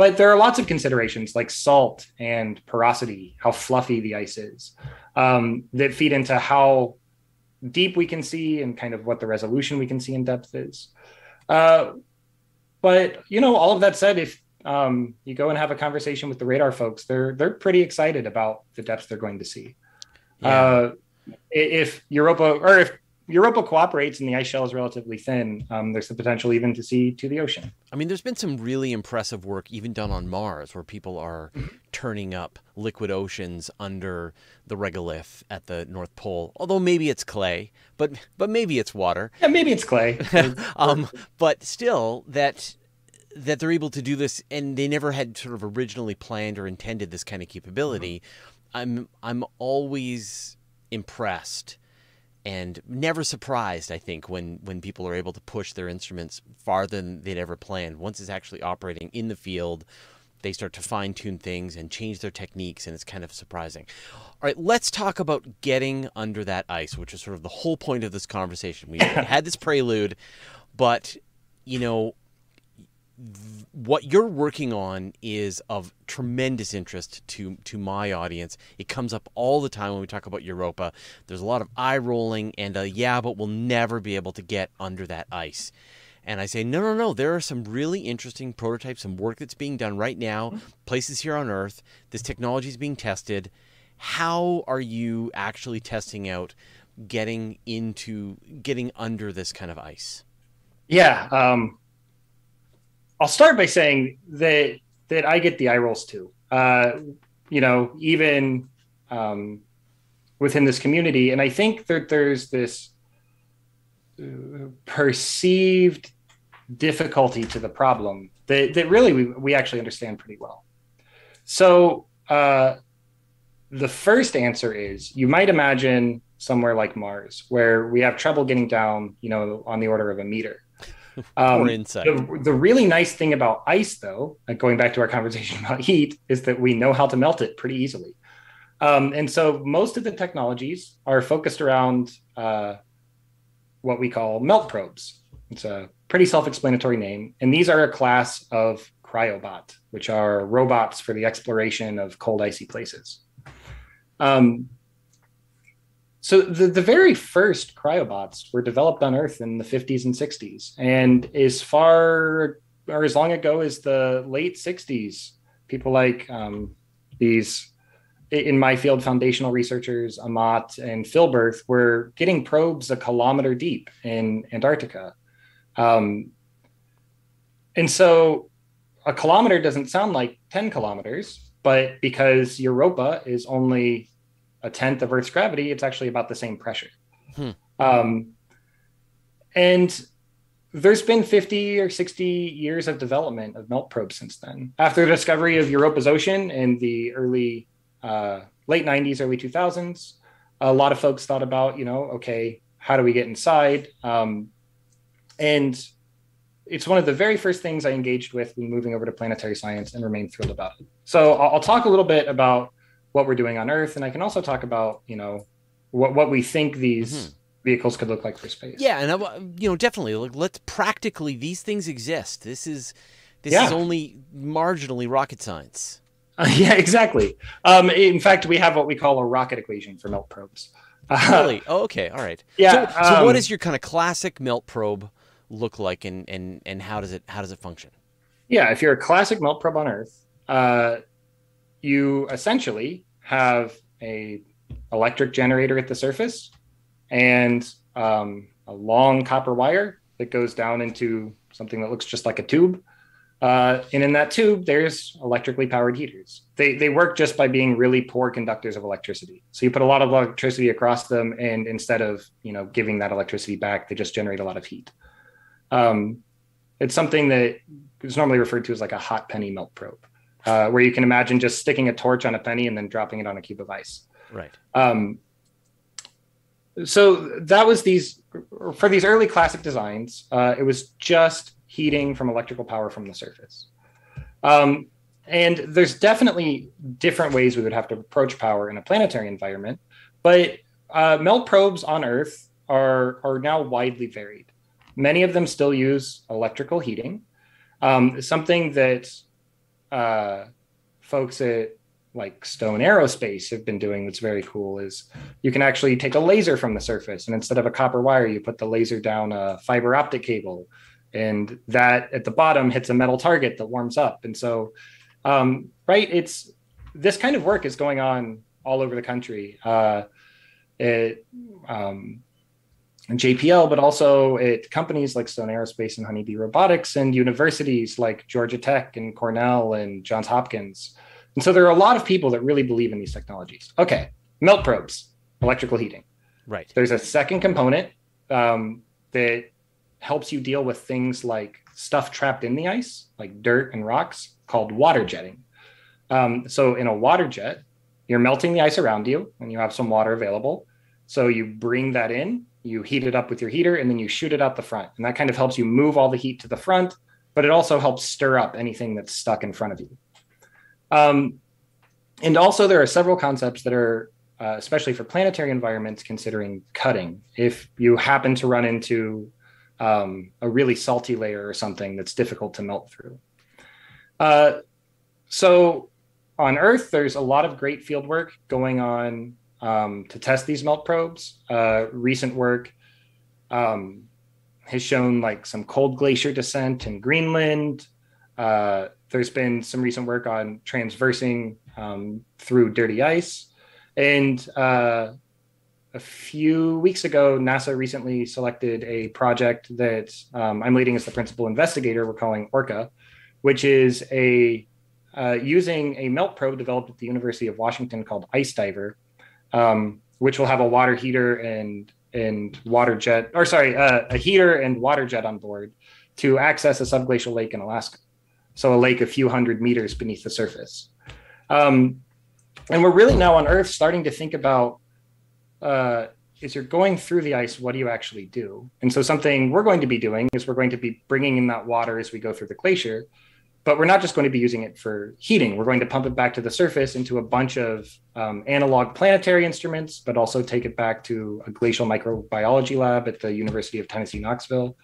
but there are lots of considerations like salt and porosity how fluffy the ice is um, that feed into how deep we can see and kind of what the resolution we can see in depth is uh, but you know, all of that said, if um, you go and have a conversation with the radar folks, they're they're pretty excited about the depths they're going to see. Yeah. Uh, if Europa or if Europa cooperates and the ice shell is relatively thin, um, there's the potential even to see to the ocean. I mean, there's been some really impressive work even done on Mars where people are turning up liquid oceans under the regolith at the North Pole. Although maybe it's clay, but but maybe it's water. Yeah, maybe it's clay. um, but still, that that they're able to do this, and they never had sort of originally planned or intended this kind of capability. Mm-hmm. I'm I'm always impressed and never surprised i think when when people are able to push their instruments farther than they'd ever planned. Once it's actually operating in the field they start to fine tune things and change their techniques and it's kind of surprising. All right let's talk about getting under that ice which is sort of the whole point of this conversation. We had this prelude but you know what you're working on is of tremendous interest to to my audience. It comes up all the time when we talk about Europa. There's a lot of eye rolling and uh, yeah, but we'll never be able to get under that ice. And I say, no, no, no. There are some really interesting prototypes, some work that's being done right now, places here on Earth. This technology is being tested. How are you actually testing out getting into getting under this kind of ice? Yeah, um, I'll start by saying that that I get the eye rolls too. Uh, you know, even um, within this community, and I think that there's this uh, perceived difficulty to the problem that, that really we, we actually understand pretty well. So uh, the first answer is you might imagine somewhere like Mars where we have trouble getting down, you know, on the order of a meter. Um, InSight. The, the, really nice thing about ice, though, going back to our conversation about heat, is that we know how to melt it pretty easily. Um, and so most of the technologies are focused around uh, what we call melt probes. It's a pretty self explanatory name. And these are a class of cryobot, which are robots for the exploration of cold, icy places. Um, so the, the very first cryobots were developed on Earth in the 50s and 60s. And as far or as long ago as the late 60s, people like um, these in my field foundational researchers, Aamot and Philberth, were getting probes a kilometer deep in Antarctica. Um, and so a kilometer doesn't sound like 10 kilometers, but because Europa is only a tenth of Earth's gravity, it's actually about the same pressure. Hmm. Um, and there's been 50 or 60 years of development of melt probes since then. After the discovery of Europa's ocean in the early, uh, late 90s, early 2000s, a lot of folks thought about, you know, okay, how do we get inside? Um, and it's one of the very first things I engaged with when moving over to planetary science and remain thrilled about it. So I'll, I'll talk a little bit about what we're doing on Earth, and I can also talk about you know what what we think these mm-hmm. vehicles could look like for space. Yeah, and uh, you know definitely like let's practically these things exist. This is this yeah. is only marginally rocket science. Uh, yeah, exactly. Um, in fact, we have what we call a rocket equation for melt probes. really? Oh, okay. All right. Yeah. So, so what does your kind of classic melt probe look like, and and and how does it how does it function? Yeah, if you're a classic melt probe on Earth, uh, you essentially have a electric generator at the surface and um, a long copper wire that goes down into something that looks just like a tube. Uh, and in that tube, there's electrically powered heaters. They, they work just by being really poor conductors of electricity. So you put a lot of electricity across them, and instead of you know giving that electricity back, they just generate a lot of heat. Um, it's something that is normally referred to as like a hot penny melt probe uh, where you can imagine just sticking a torch on a penny and then dropping it on a cube of ice. Right. Um, so that was these for these early classic designs. Uh, it was just heating from electrical power from the surface. Um, and there's definitely different ways we would have to approach power in a planetary environment, but uh, melt probes on Earth are are now widely varied. Many of them still use electrical heating. Um, something that uh, folks at like Stone Aerospace have been doing that's very cool is you can actually take a laser from the surface and instead of a copper wire, you put the laser down a fiber optic cable and that at the bottom hits a metal target that warms up. And so, um, right, it's this kind of work is going on all over the country. Uh, it, um, JPL, but also at companies like Stone Aerospace and Honeybee Robotics and universities like Georgia Tech and Cornell and Johns Hopkins. And so there are a lot of people that really believe in these technologies. Okay, melt probes, electrical heating. Right. There's a second component um, that helps you deal with things like stuff trapped in the ice, like dirt and rocks, called water jetting. Um, so in a water jet, you're melting the ice around you and you have some water available. So you bring that in you heat it up with your heater and then you shoot it out the front. And that kind of helps you move all the heat to the front, but it also helps stir up anything that's stuck in front of you. Um, and also, there are several concepts that are, uh, especially for planetary environments, considering cutting. If you happen to run into um, a really salty layer or something that's difficult to melt through. Uh, so on Earth, there's a lot of great field work going on um, to test these melt probes. Uh, recent work um, has shown like some cold glacier descent in Greenland. Uh, there's been some recent work on transversing um, through dirty ice. And uh, a few weeks ago, NASA recently selected a project that um, I'm leading as the principal investigator. We're calling Orca, which is a uh, using a melt probe developed at the University of Washington called IceDiver, um, which will have a water heater and and water jet, or sorry, uh, a heater and water jet on board to access a subglacial lake in Alaska. So a lake a few hundred meters beneath the surface. Um, and we're really now on Earth starting to think about uh, is you're going through the ice, what do you actually do? And so something we're going to be doing is we're going to be bringing in that water as we go through the glacier, but we're not just going to be using it for heating. We're going to pump it back to the surface into a bunch of um, analog planetary instruments, but also take it back to a glacial microbiology lab at the University of Tennessee, Knoxville.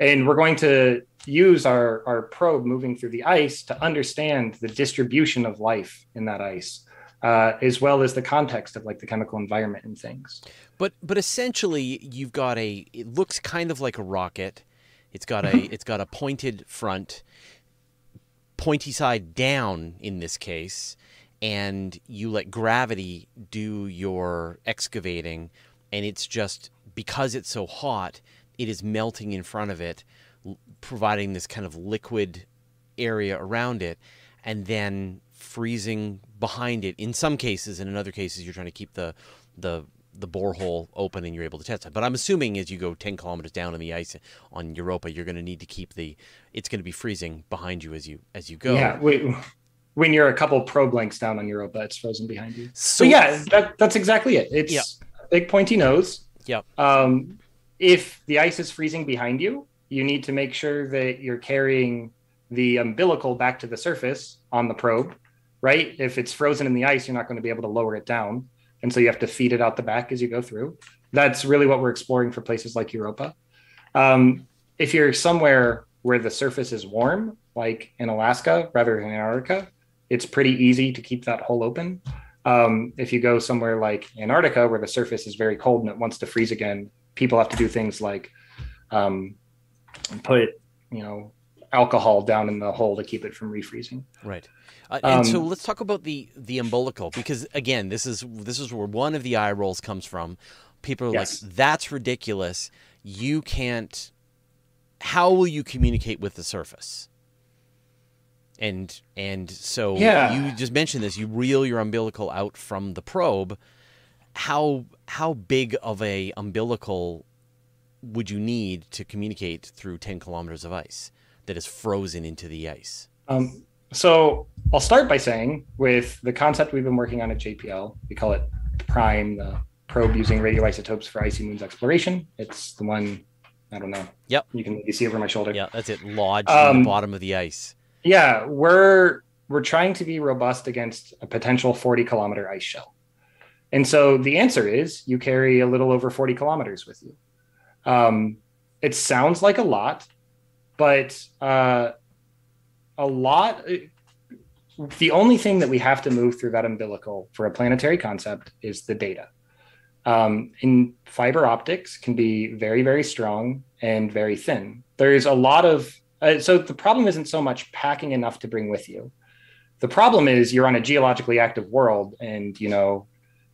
And we're going to use our, our probe moving through the ice to understand the distribution of life in that ice uh, as well as the context of like the chemical environment and things. But but essentially, you've got a. It looks kind of like a rocket. It's got a it's got a pointed front, pointy side down in this case, and you let gravity do your excavating, and it's just because it's so hot, it is melting in front of it, providing this kind of liquid area around it, and then freezing behind it. In some cases and in other cases you're trying to keep the the the borehole open and you're able to test it. But I'm assuming as you go 10 kilometers down in the ice on Europa, you're going to need to keep the it's going to be freezing behind you as you as you go. Yeah, we, when you're a couple probe lengths down on Europa, it's frozen behind you. So yeah, that, that's exactly it. It's yep. big pointy nose. Yeah. Um, if the ice is freezing behind you, you need to make sure that you're carrying the umbilical back to the surface on the probe right? If it's frozen in the ice, you're not going to be able to lower it down. And so you have to feed it out the back as you go through. That's really what we're exploring for places like Europa. Um, if you're somewhere where the surface is warm, like in Alaska rather than Antarctica, it's pretty easy to keep that hole open. Um, if you go somewhere like Antarctica, where the surface is very cold and it wants to freeze again, people have to do things like um, put, you know, alcohol down in the hole to keep it from refreezing. Right. Uh, and um, so let's talk about the the umbilical because again, this is this is where one of the eye rolls comes from. People are yes. like, "That's ridiculous. You can't. How will you communicate with the surface?" And and so yeah. you just mentioned this. You reel your umbilical out from the probe. How how big of a umbilical would you need to communicate through ten kilometers of ice that is frozen into the ice? Um, so I'll start by saying with the concept we've been working on at JPL, we call it PRIME, the probe using radioisotopes for icy moons exploration. It's the one, I don't know. Yep. You can you see over my shoulder. Yeah, that's it. Lodged um, in the bottom of the ice. Yeah, we're we're trying to be robust against a potential 40 kilometer ice shell. And so the answer is you carry a little over 40 kilometers with you. Um, it sounds like a lot, but uh, a lot. The only thing that we have to move through that umbilical for a planetary concept is the data. Um, in fiber optics can be very, very strong and very thin. There's a lot of uh, so the problem isn't so much packing enough to bring with you. The problem is you're on a geologically active world, and you know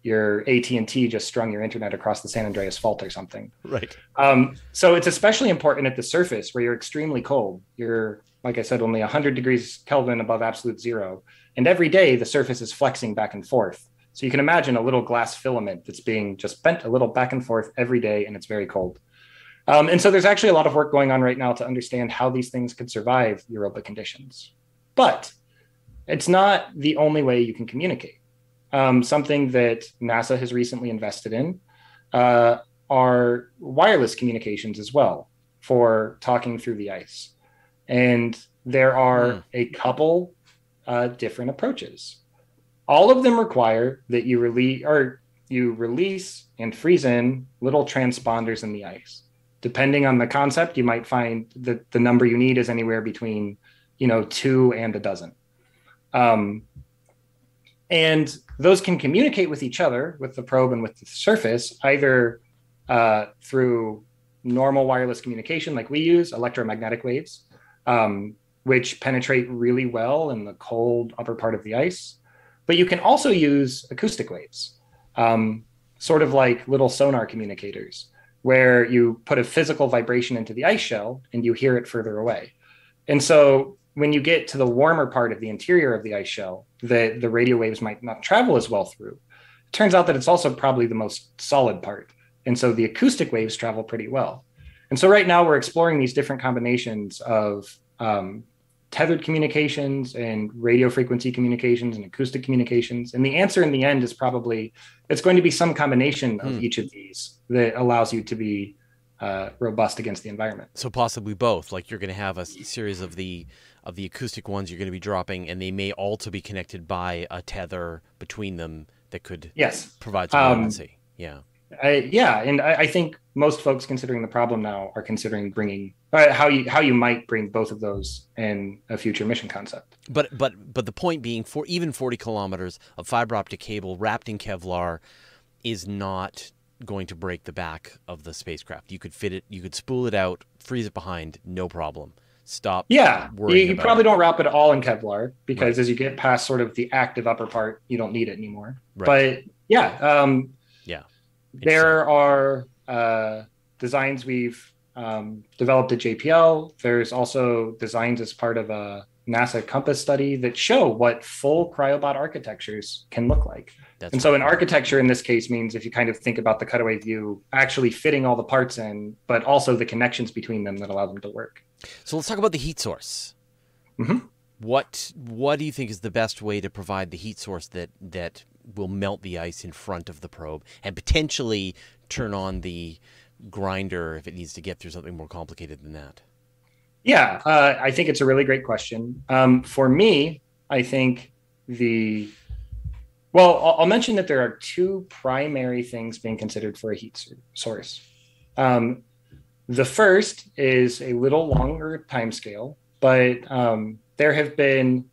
your AT and T just strung your internet across the San Andreas Fault or something. Right. Um, so it's especially important at the surface where you're extremely cold. You're like I said, only 100 degrees Kelvin above absolute zero. And every day the surface is flexing back and forth. So you can imagine a little glass filament that's being just bent a little back and forth every day, and it's very cold. Um, and so there's actually a lot of work going on right now to understand how these things could survive Europa conditions. But it's not the only way you can communicate. Um, something that NASA has recently invested in uh, are wireless communications as well for talking through the ice. And there are mm. a couple uh, different approaches. All of them require that you release or you release and freeze in little transponders in the ice depending on the concept, you might find that the number you need is anywhere between, you know, two and a dozen. Um, and those can communicate with each other, with the probe and with the surface, either uh, through normal wireless communication like we use, electromagnetic waves, um, which penetrate really well in the cold upper part of the ice. But you can also use acoustic waves, um, sort of like little sonar communicators, where you put a physical vibration into the ice shell and you hear it further away. And so when you get to the warmer part of the interior of the ice shell, the, the radio waves might not travel as well through. It turns out that it's also probably the most solid part. And so the acoustic waves travel pretty well. And so right now we're exploring these different combinations of um, tethered communications and radio frequency communications and acoustic communications. And the answer in the end is probably it's going to be some combination of hmm. each of these that allows you to be uh, robust against the environment. So possibly both. Like you're going to have a series of the of the acoustic ones you're going to be dropping, and they may also be connected by a tether between them that could yes provide some redundancy. Um, yeah. I, yeah, and I, I, think most folks considering the problem now are considering bringing uh, how you how you might bring both of those in a future mission concept. But but but the point being, for even 40 kilometers of fiber optic cable wrapped in Kevlar is not going to break the back of the spacecraft. You could fit it, you could spool it out, freeze it behind, no problem. Stop. Yeah, you, you probably it. don't wrap it all in Kevlar because right. as you get past sort of the active upper part, you don't need it anymore. Right. But yeah, um, yeah, there are uh, designs we've um, developed at JPL. There's also designs as part of a NASA Compass study that show what full cryobot architectures can look like. That's and so, an architecture in this case means if you kind of think about the cutaway view, actually fitting all the parts in, but also the connections between them that allow them to work. So let's talk about the heat source. Mm-hmm. What What do you think is the best way to provide the heat source that that will melt the ice in front of the probe and potentially turn on the grinder if it needs to get through something more complicated than that? Yeah, uh, I think it's a really great question. Um, for me, I think the well, I'll, mention that there are two primary things being considered for a heat source. Um, the first is a little longer time scale, but um, there have been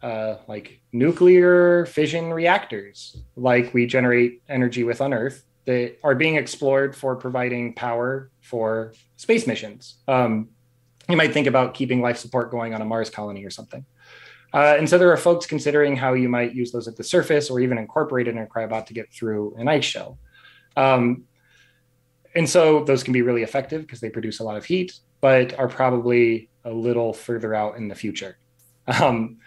uh, like nuclear fission reactors, like we generate energy with on Earth, that are being explored for providing power for space missions. Um, you might think about keeping life support going on a Mars colony or something. Uh, and so there are folks considering how you might use those at the surface or even incorporate it in a cryobot to get through an ice shell. Um, and so those can be really effective because they produce a lot of heat, but are probably a little further out in the future. Um,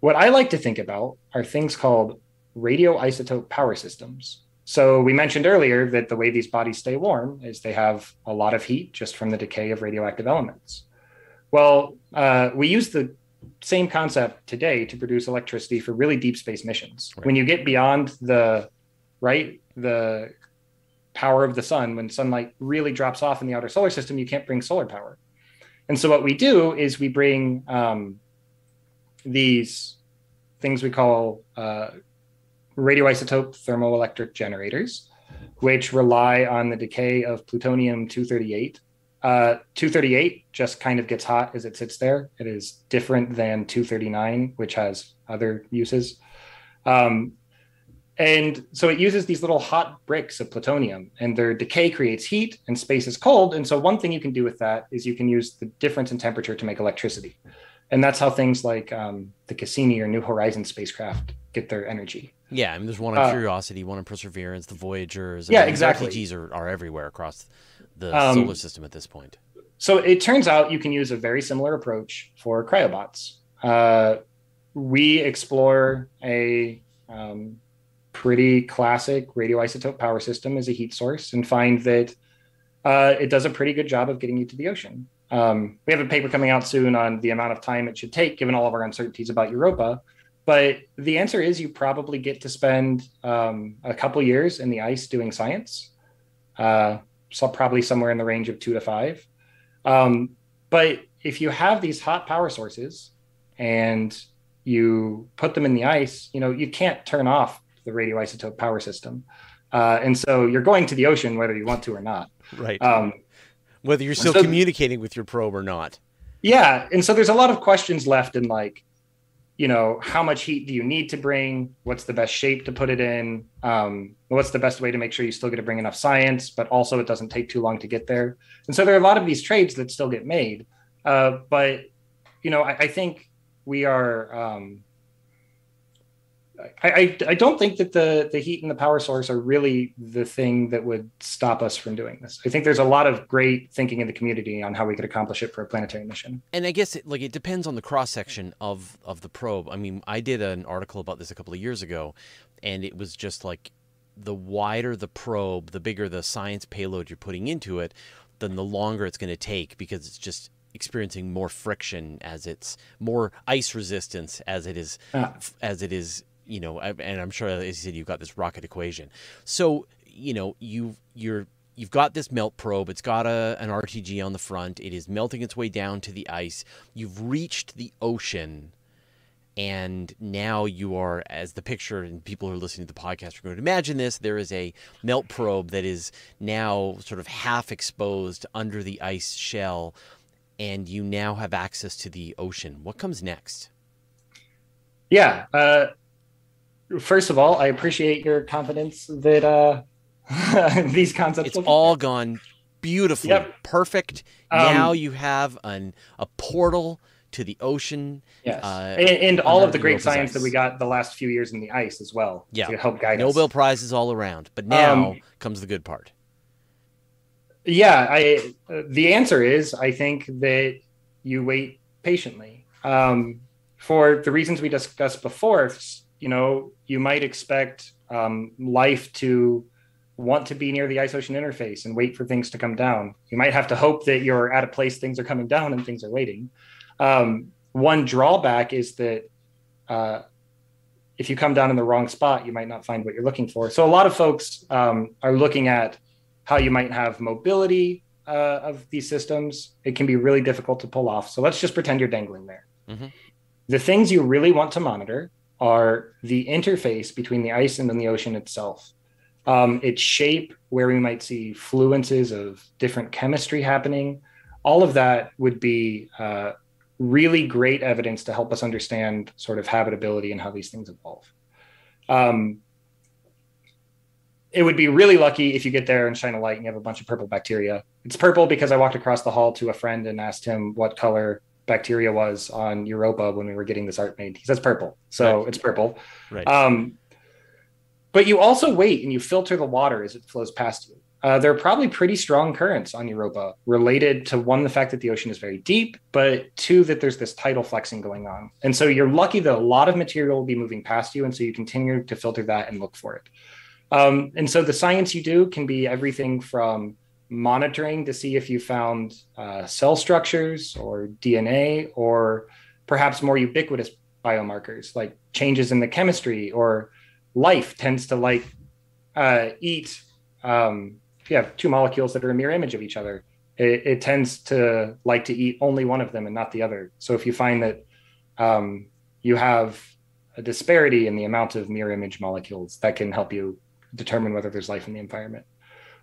what I like to think about are things called radioisotope power systems. So we mentioned earlier that the way these bodies stay warm is they have a lot of heat just from the decay of radioactive elements. Well, uh, we use the same concept today to produce electricity for really deep space missions. Right. When you get beyond the right the power of the sun, when sunlight really drops off in the outer solar system, you can't bring solar power. And so what we do is we bring um, these things we call uh, radioisotope thermoelectric generators, which rely on the decay of plutonium 238 uh, 238 just kind of gets hot as it sits there. It is different than 239, which has other uses. Um, and so it uses these little hot bricks of plutonium, and their decay creates heat, and space is cold. And so, one thing you can do with that is you can use the difference in temperature to make electricity. And that's how things like um, the Cassini or New Horizons spacecraft get their energy. Yeah, I mean, there's one on uh, Curiosity, one on Perseverance, the Voyagers. I yeah, mean, exactly. RTGs are, are everywhere across the um, solar system at this point. So it turns out you can use a very similar approach for cryobots. Uh, we explore a um, pretty classic radioisotope power system as a heat source and find that uh, it does a pretty good job of getting you to the ocean. Um, we have a paper coming out soon on the amount of time it should take, given all of our uncertainties about Europa. But the answer is you probably get to spend um, a couple years in the ice doing science. Uh, so probably somewhere in the range of two to five. Um, but if you have these hot power sources and you put them in the ice, you know, you can't turn off the radioisotope power system. Uh, and so you're going to the ocean whether you want to or not. Right. Um, whether you're still So- communicating with your probe or not. Yeah, and so there's a lot of questions left in like, you know, how much heat do you need to bring? What's the best shape to put it in? Um, what's the best way to make sure you still get to bring enough science, but also it doesn't take too long to get there? And so there are a lot of these trades that still get made, uh, but you know, I, I think we are. Um, I, I, I don't think that the the heat and the power source are really the thing that would stop us from doing this. I think there's a lot of great thinking in the community on how we could accomplish it for a planetary mission. And I guess it, like it depends on the cross section of of the probe. I mean, I did an article about this a couple of years ago, and it was just like the wider the probe, the bigger the science payload you're putting into it, then the longer it's going to take because it's just experiencing more friction as it's more ice resistance as it is Ah. as it is you know and i'm sure as you said you've got this rocket equation. So you know you you're you've got this melt probe. It's got a an rtg on the front. It is melting its way down to the ice. You've reached the ocean and now you are as the picture and people who are listening to the podcast are going to imagine this there is a melt probe that is now sort of half exposed under the ice shell and you now have access to the ocean. What comes next? Yeah. Uh, first of all, I appreciate your confidence that uh, these concepts. it's will all gone beautifully Yep. perfect Um, now you have an a portal to the ocean yes, uh, and, and all of the great science ice. that we got the last few years in the ice as well. Yeah. to help guide us. nobel prizes all around but now Um, comes the good part Yeah, I. Uh, the answer is I think that you wait patiently um, for the reasons we discussed before. You know, you might expect um, life to want to be near the ice ocean interface and wait for things to come down. You might have to hope that you're at a place things are coming down and things are waiting. Um, one drawback is that uh, if you come down in the wrong spot, you might not find what you're looking for. So a lot of folks um, are looking at how you might have mobility uh, of these systems. It can be really difficult to pull off. So let's just pretend you're dangling there. Mhm. The things you really want to monitor are the interface between the ice and then the ocean itself. Um, its shape, where we might see fluences of different chemistry happening. All of that would be uh, really great evidence to help us understand sort of habitability and how these things evolve. Um, it would be really lucky if you get there and shine a light and you have a bunch of purple bacteria. It's purple because I walked across the hall to a friend and asked him what color bacteria was on Europa when we were getting this art made. He says purple, so Right. it's purple. right Um, but you also wait and you filter the water as it flows past you. Uh, there are probably pretty strong currents on Europa related to one, the fact that the ocean is very deep, but two, that there's this tidal flexing going on. And so you're lucky that a lot of material will be moving past you. And so you continue to filter that and look for it. Um, and so the science you do can be everything from monitoring to see if you found uh, cell structures or DNA or perhaps more ubiquitous biomarkers like changes in the chemistry or life tends to like uh, eat um, if you have two molecules that are a mirror image of each other it, it tends to like to eat only one of them and not the other. So if you find that um, you have a disparity in the amount of mirror image molecules that can help you determine whether there's life in the environment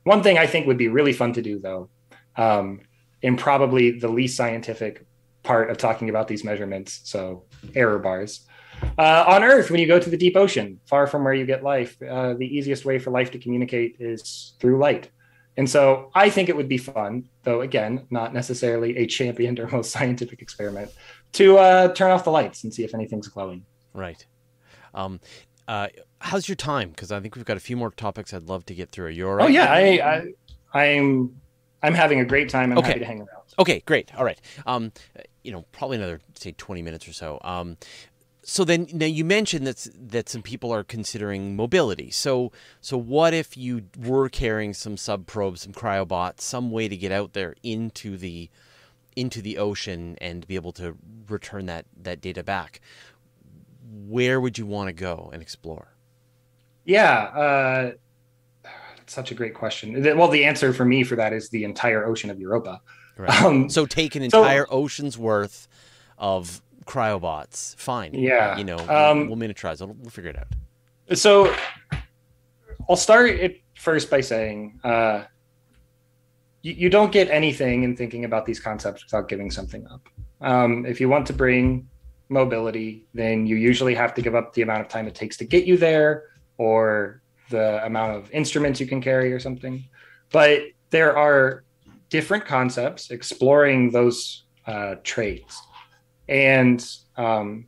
one thing i think would be really fun to do though um, and probably the least scientific part of talking about these measurements so error bars uh, on Earth, when you go to the deep ocean, far from where you get life, uh, the easiest way for life to communicate is through light. And so I think it would be fun, though, again, not necessarily a championed or most scientific experiment, to uh, turn off the lights and see if anything's glowing. Right. Um, uh, how's your time? Because I think we've got a few more topics I'd love to get through. Are you all right? Oh, yeah, I, I, I'm, I'm having a great time. I'm Okay. happy to hang around. Okay, great. All right. Um, you know, probably another say twenty minutes or so. Um, so then, now you mentioned that that some people are considering mobility. So, so what if you were carrying some sub probes, some cryobots, some way to get out there into the into the ocean and be able to return that that data back? Where would you want to go and explore? Yeah, uh, such a great question. Well, the answer for me for that is the entire ocean of Europa. Right. Um, So take an So- entire ocean's worth of cryobots. Fine. Yeah, You know, um, we'll miniaturize it. We'll figure it out. so I'll start it first by saying uh, you, you don't get anything in thinking about these concepts without giving something up. Um, if you want to bring mobility, then you usually have to give up the amount of time it takes to get you there or the amount of instruments you can carry or something. But there are different concepts exploring those uh, traits. And um,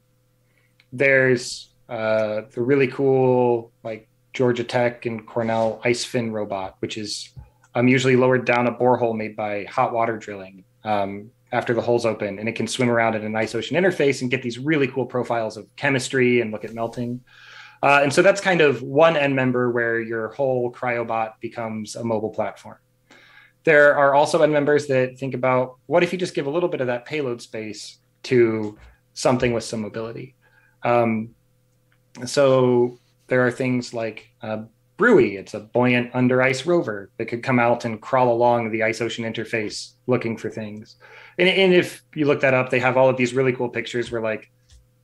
there's uh, the really cool, like Georgia Tech and Cornell Icefin robot, which is um, usually lowered down a borehole made by hot water drilling um, after the hole's open. And it can swim around in an ice ocean interface and get these really cool profiles of chemistry and look at melting. Uh, and so that's kind of one end member where your whole cryobot becomes a mobile platform. There are also end members that think about what if you just give a little bit of that payload space to something with some mobility. Um, so there are things like uh, BRUIE. It's a buoyant under ice rover that could come out and crawl along the ice ocean interface looking for things. And, and if you look that up, they have all of these really cool pictures where like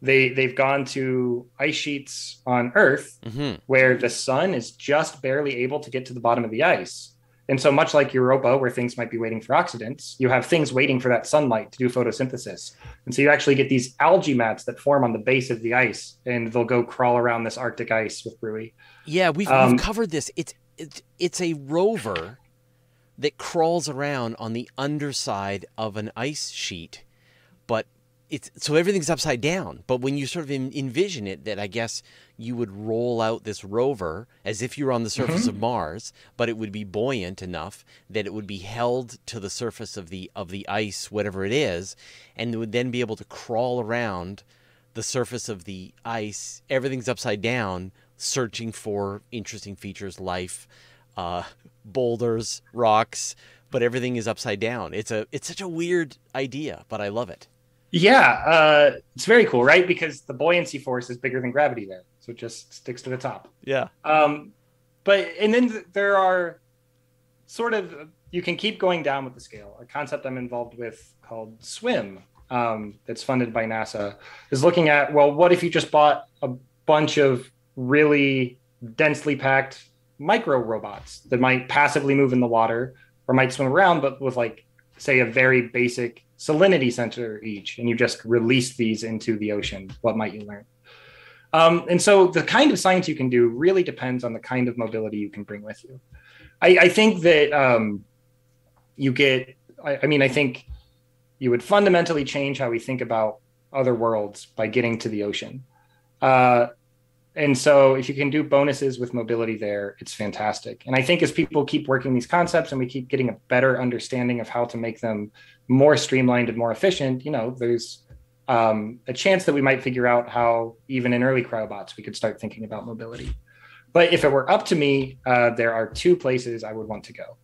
they they've gone to ice sheets on Earth mm-hmm. where the sun is just barely able to get to the bottom of the ice. And so much like Europa, where things might be waiting for oxidants, you have things waiting for that sunlight to do photosynthesis. And so you actually get these algae mats that form on the base of the ice, and they'll go crawl around this Arctic ice with BRUIE. Yeah, we've, um, we've covered this. It's, it's it's a rover that crawls around on the underside of an ice sheet, but it's so everything's upside down. But when you sort of envision it, that I guess you would roll out this rover as if you were on the surface mm-hmm. of Mars, but it would be buoyant enough that it would be held to the surface of the of the ice, whatever it is, and it would then be able to crawl around the surface of the ice. Everything's upside down, searching for interesting features, life, uh, boulders, rocks, but everything is upside down. It's a it's such a weird idea, but I love it. Yeah, uh, it's very cool, right? Because the buoyancy force is bigger than gravity there, so it just sticks to the top. Yeah. Um, but and then th- there are sort of you can keep going down with the scale. A concept I'm involved with called SWIM, um, that's funded by NASA, is looking at well, what if you just bought a bunch of really densely packed micro robots that might passively move in the water or might swim around, but with like say a very basic salinity sensor each, and you just release these into the ocean, what might you learn? Um, and so the kind of science you can do really depends on the kind of mobility you can bring with you. I, I think that um, you get, I, I, mean, I think you would fundamentally change how we think about other worlds by getting to the ocean. Uh, and so if you can do bonuses with mobility there, it's fantastic. And I think as people keep working these concepts and we keep getting a better understanding of how to make them more streamlined and more efficient, you know, there's um, a chance that we might figure out how even in early cryobots we could start thinking about mobility. But if it were up to me, uh, there are two places I would want to go.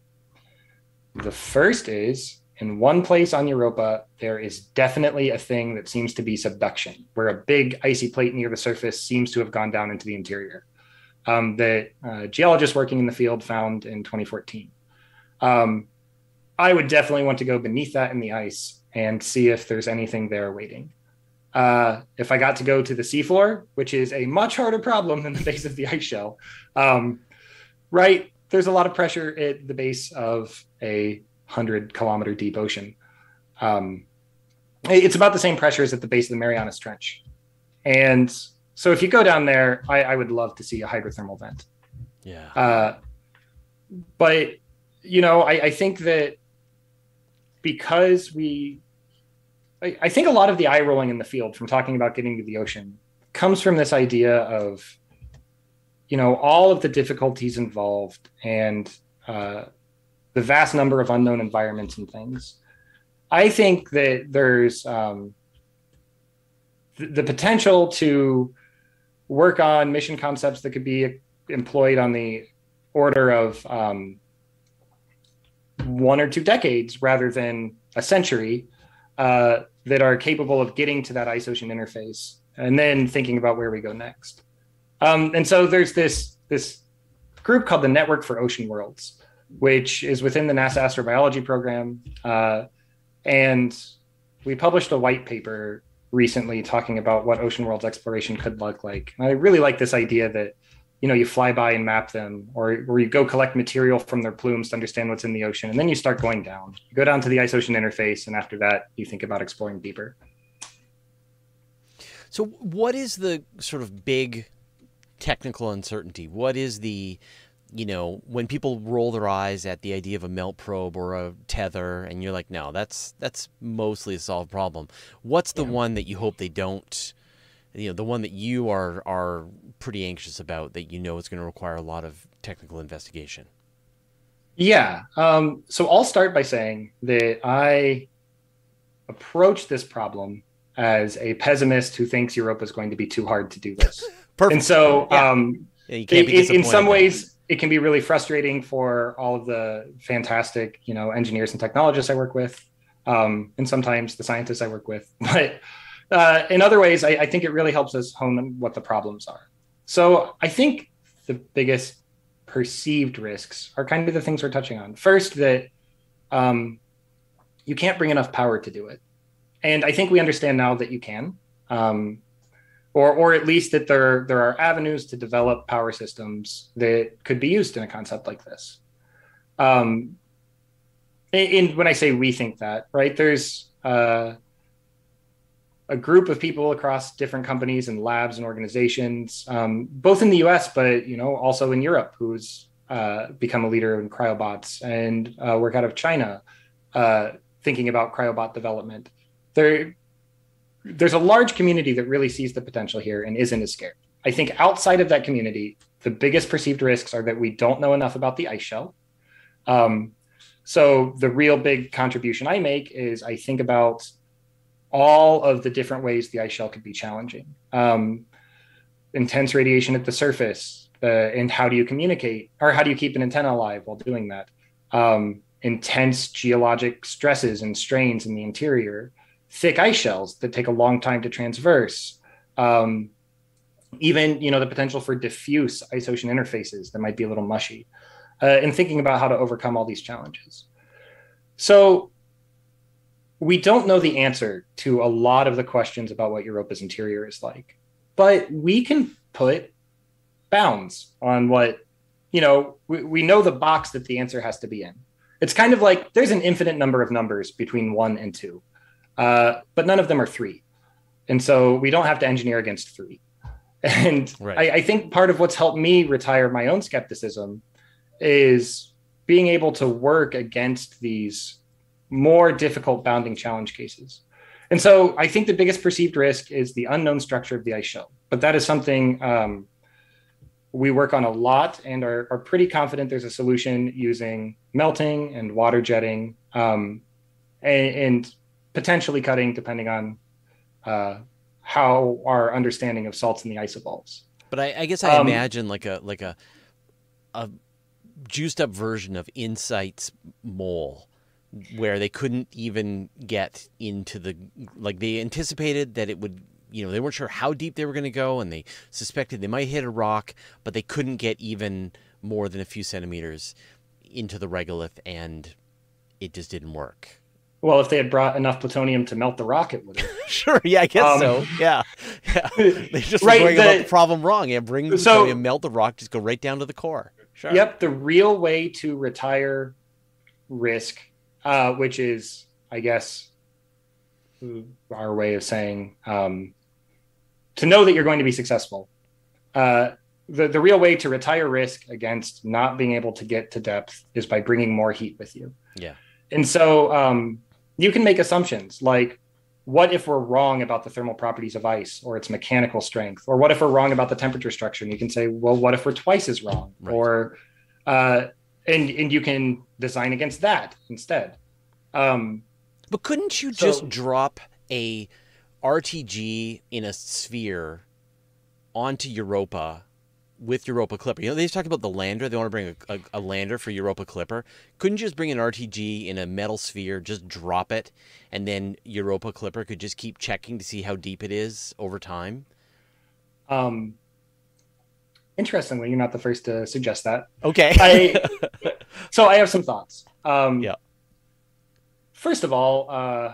The first is in one place on Europa, there is definitely a thing that seems to be subduction, where a big icy plate near the surface seems to have gone down into the interior. Um, that uh, geologists working in the field found in 2014. Um, I would definitely want to go beneath that in the ice and see if there's anything there waiting. Uh, if I got to go to the seafloor, which is a much harder problem than the base of the ice shell, um, right? There's a lot of pressure at the base of a 100 kilometer deep ocean. Um, it's about the same pressure as at the base of the Marianas Trench. And so if you go down there, I, I would love to see a hydrothermal vent. Yeah. Uh, but, you know, I, I, think that because we, I, I think a lot of the eye rolling in the field from talking about getting to the ocean comes from this idea of, you know, all of the difficulties involved and, uh, the vast number of unknown environments and things. I think that there's um, th- the potential to work on mission concepts that could be employed on the order of um, one or two decades rather than a century uh, that are capable of getting to that ocean interface and then thinking about where we go next. Um, and so there's this this group called the Network for Ocean Worlds, which is within the NASA astrobiology program. Uh, and we published a white paper recently talking about what ocean worlds exploration could look like. And I really like this idea that you know you fly by and map them or, or you go collect material from their plumes to understand what's in the ocean and then you start going down you go down to the ice ocean interface and after that you think about exploring deeper so what is the sort of big technical uncertainty what is the you know when people roll their eyes at the idea of a melt probe or a tether and you're like no that's that's mostly a solved problem what's the yeah. one that you hope they don't you know the one that you are are pretty anxious about that you know is going to require a lot of technical investigation yeah um, so i'll start by saying that i approach this problem as a pessimist who thinks europa is going to be too hard to do this Perfect. and so yeah. um, in, in some ways it can be really frustrating for all of the fantastic you know engineers and technologists i work with um, and sometimes the scientists i work with but uh, in other ways, I, I, think it really helps us hone what the problems are. So I think the biggest perceived risks are kind of the things we're touching on. First, that um, you can't bring enough power to do it, and I think we understand now that you can, um, or or at least that there there are avenues to develop power systems that could be used in a concept like this. Um, and when I say we think that, right, there's uh, a group of people across different companies and labs and organizations, um, both in the U.S. but you know also in Europe, who's uh, become a leader in cryobots and uh, work out of China, uh, thinking about cryobot development. There, there's a large community that really sees the potential here and isn't as scared. I think outside of that community, the biggest perceived risks are that we don't know enough about the ice shell. Um, so the real big contribution I make is I think about all of the different ways the ice shell could be challenging. Um, intense radiation at the surface, uh, and how do you communicate, or how do you keep an antenna alive while doing that? Um, intense geologic stresses and strains in the interior, thick ice shells that take a long time to transverse. Um, even you know the potential for diffuse ice ocean interfaces that might be a little mushy, uh, and thinking about how to overcome all these challenges. So we don't know the answer to a lot of the questions about what Europa's interior is like, but we can put bounds on what, you know, we, we know the box that the answer has to be in. It's kind of like there's an infinite number of numbers between one and two, uh, but none of them are three. And so we don't have to engineer against three. And right. I, I think part of what's helped me retire my own skepticism is being able to work against these more difficult bounding challenge cases. And so I think the biggest perceived risk is the unknown structure of the ice shell. But that is something um, we work on a lot and are, are, pretty confident there's a solution using melting and water jetting um, and, and, potentially cutting, depending on uh, how our understanding of salts in the ice evolves. But I, I guess I um, imagine like a like a a juiced up version of InSight's mole where they couldn't even get into the like they anticipated that it would you know they weren't sure how deep they were going to go and they suspected they might hit a rock but they couldn't get even more than a few centimeters into the regolith and it just didn't work well if they had brought enough plutonium to melt the rock it would have sure yeah i guess um, so yeah, yeah. they just right, going the, about the problem wrong yeah bring so, plutonium melt the rock just go right down to the core sure yep the real way to retire risk uh, which is, I guess, our way of saying um, to know that you're going to be successful. Uh, the, the real way to retire risk against not being able to get to depth is by bringing more heat with you. Yeah. And so um, you can make assumptions like, what if we're wrong about the thermal properties of ice or its mechanical strength? Or what if we're wrong about the temperature structure? And you can say, well, what if we're twice as wrong? Right. Or uh, and and you can design against that instead. Um, but couldn't you so, just drop a RTG in a sphere onto Europa with Europa Clipper? You know, they just talked about the lander. They want to bring a, a, a, lander for Europa Clipper. Couldn't you just bring an RTG in a metal sphere, just drop it, and then Europa Clipper could just keep checking to see how deep it is over time? Um, interestingly, you're not the first to suggest that. Okay. I, so I have some thoughts. Um, yeah. First of all, uh,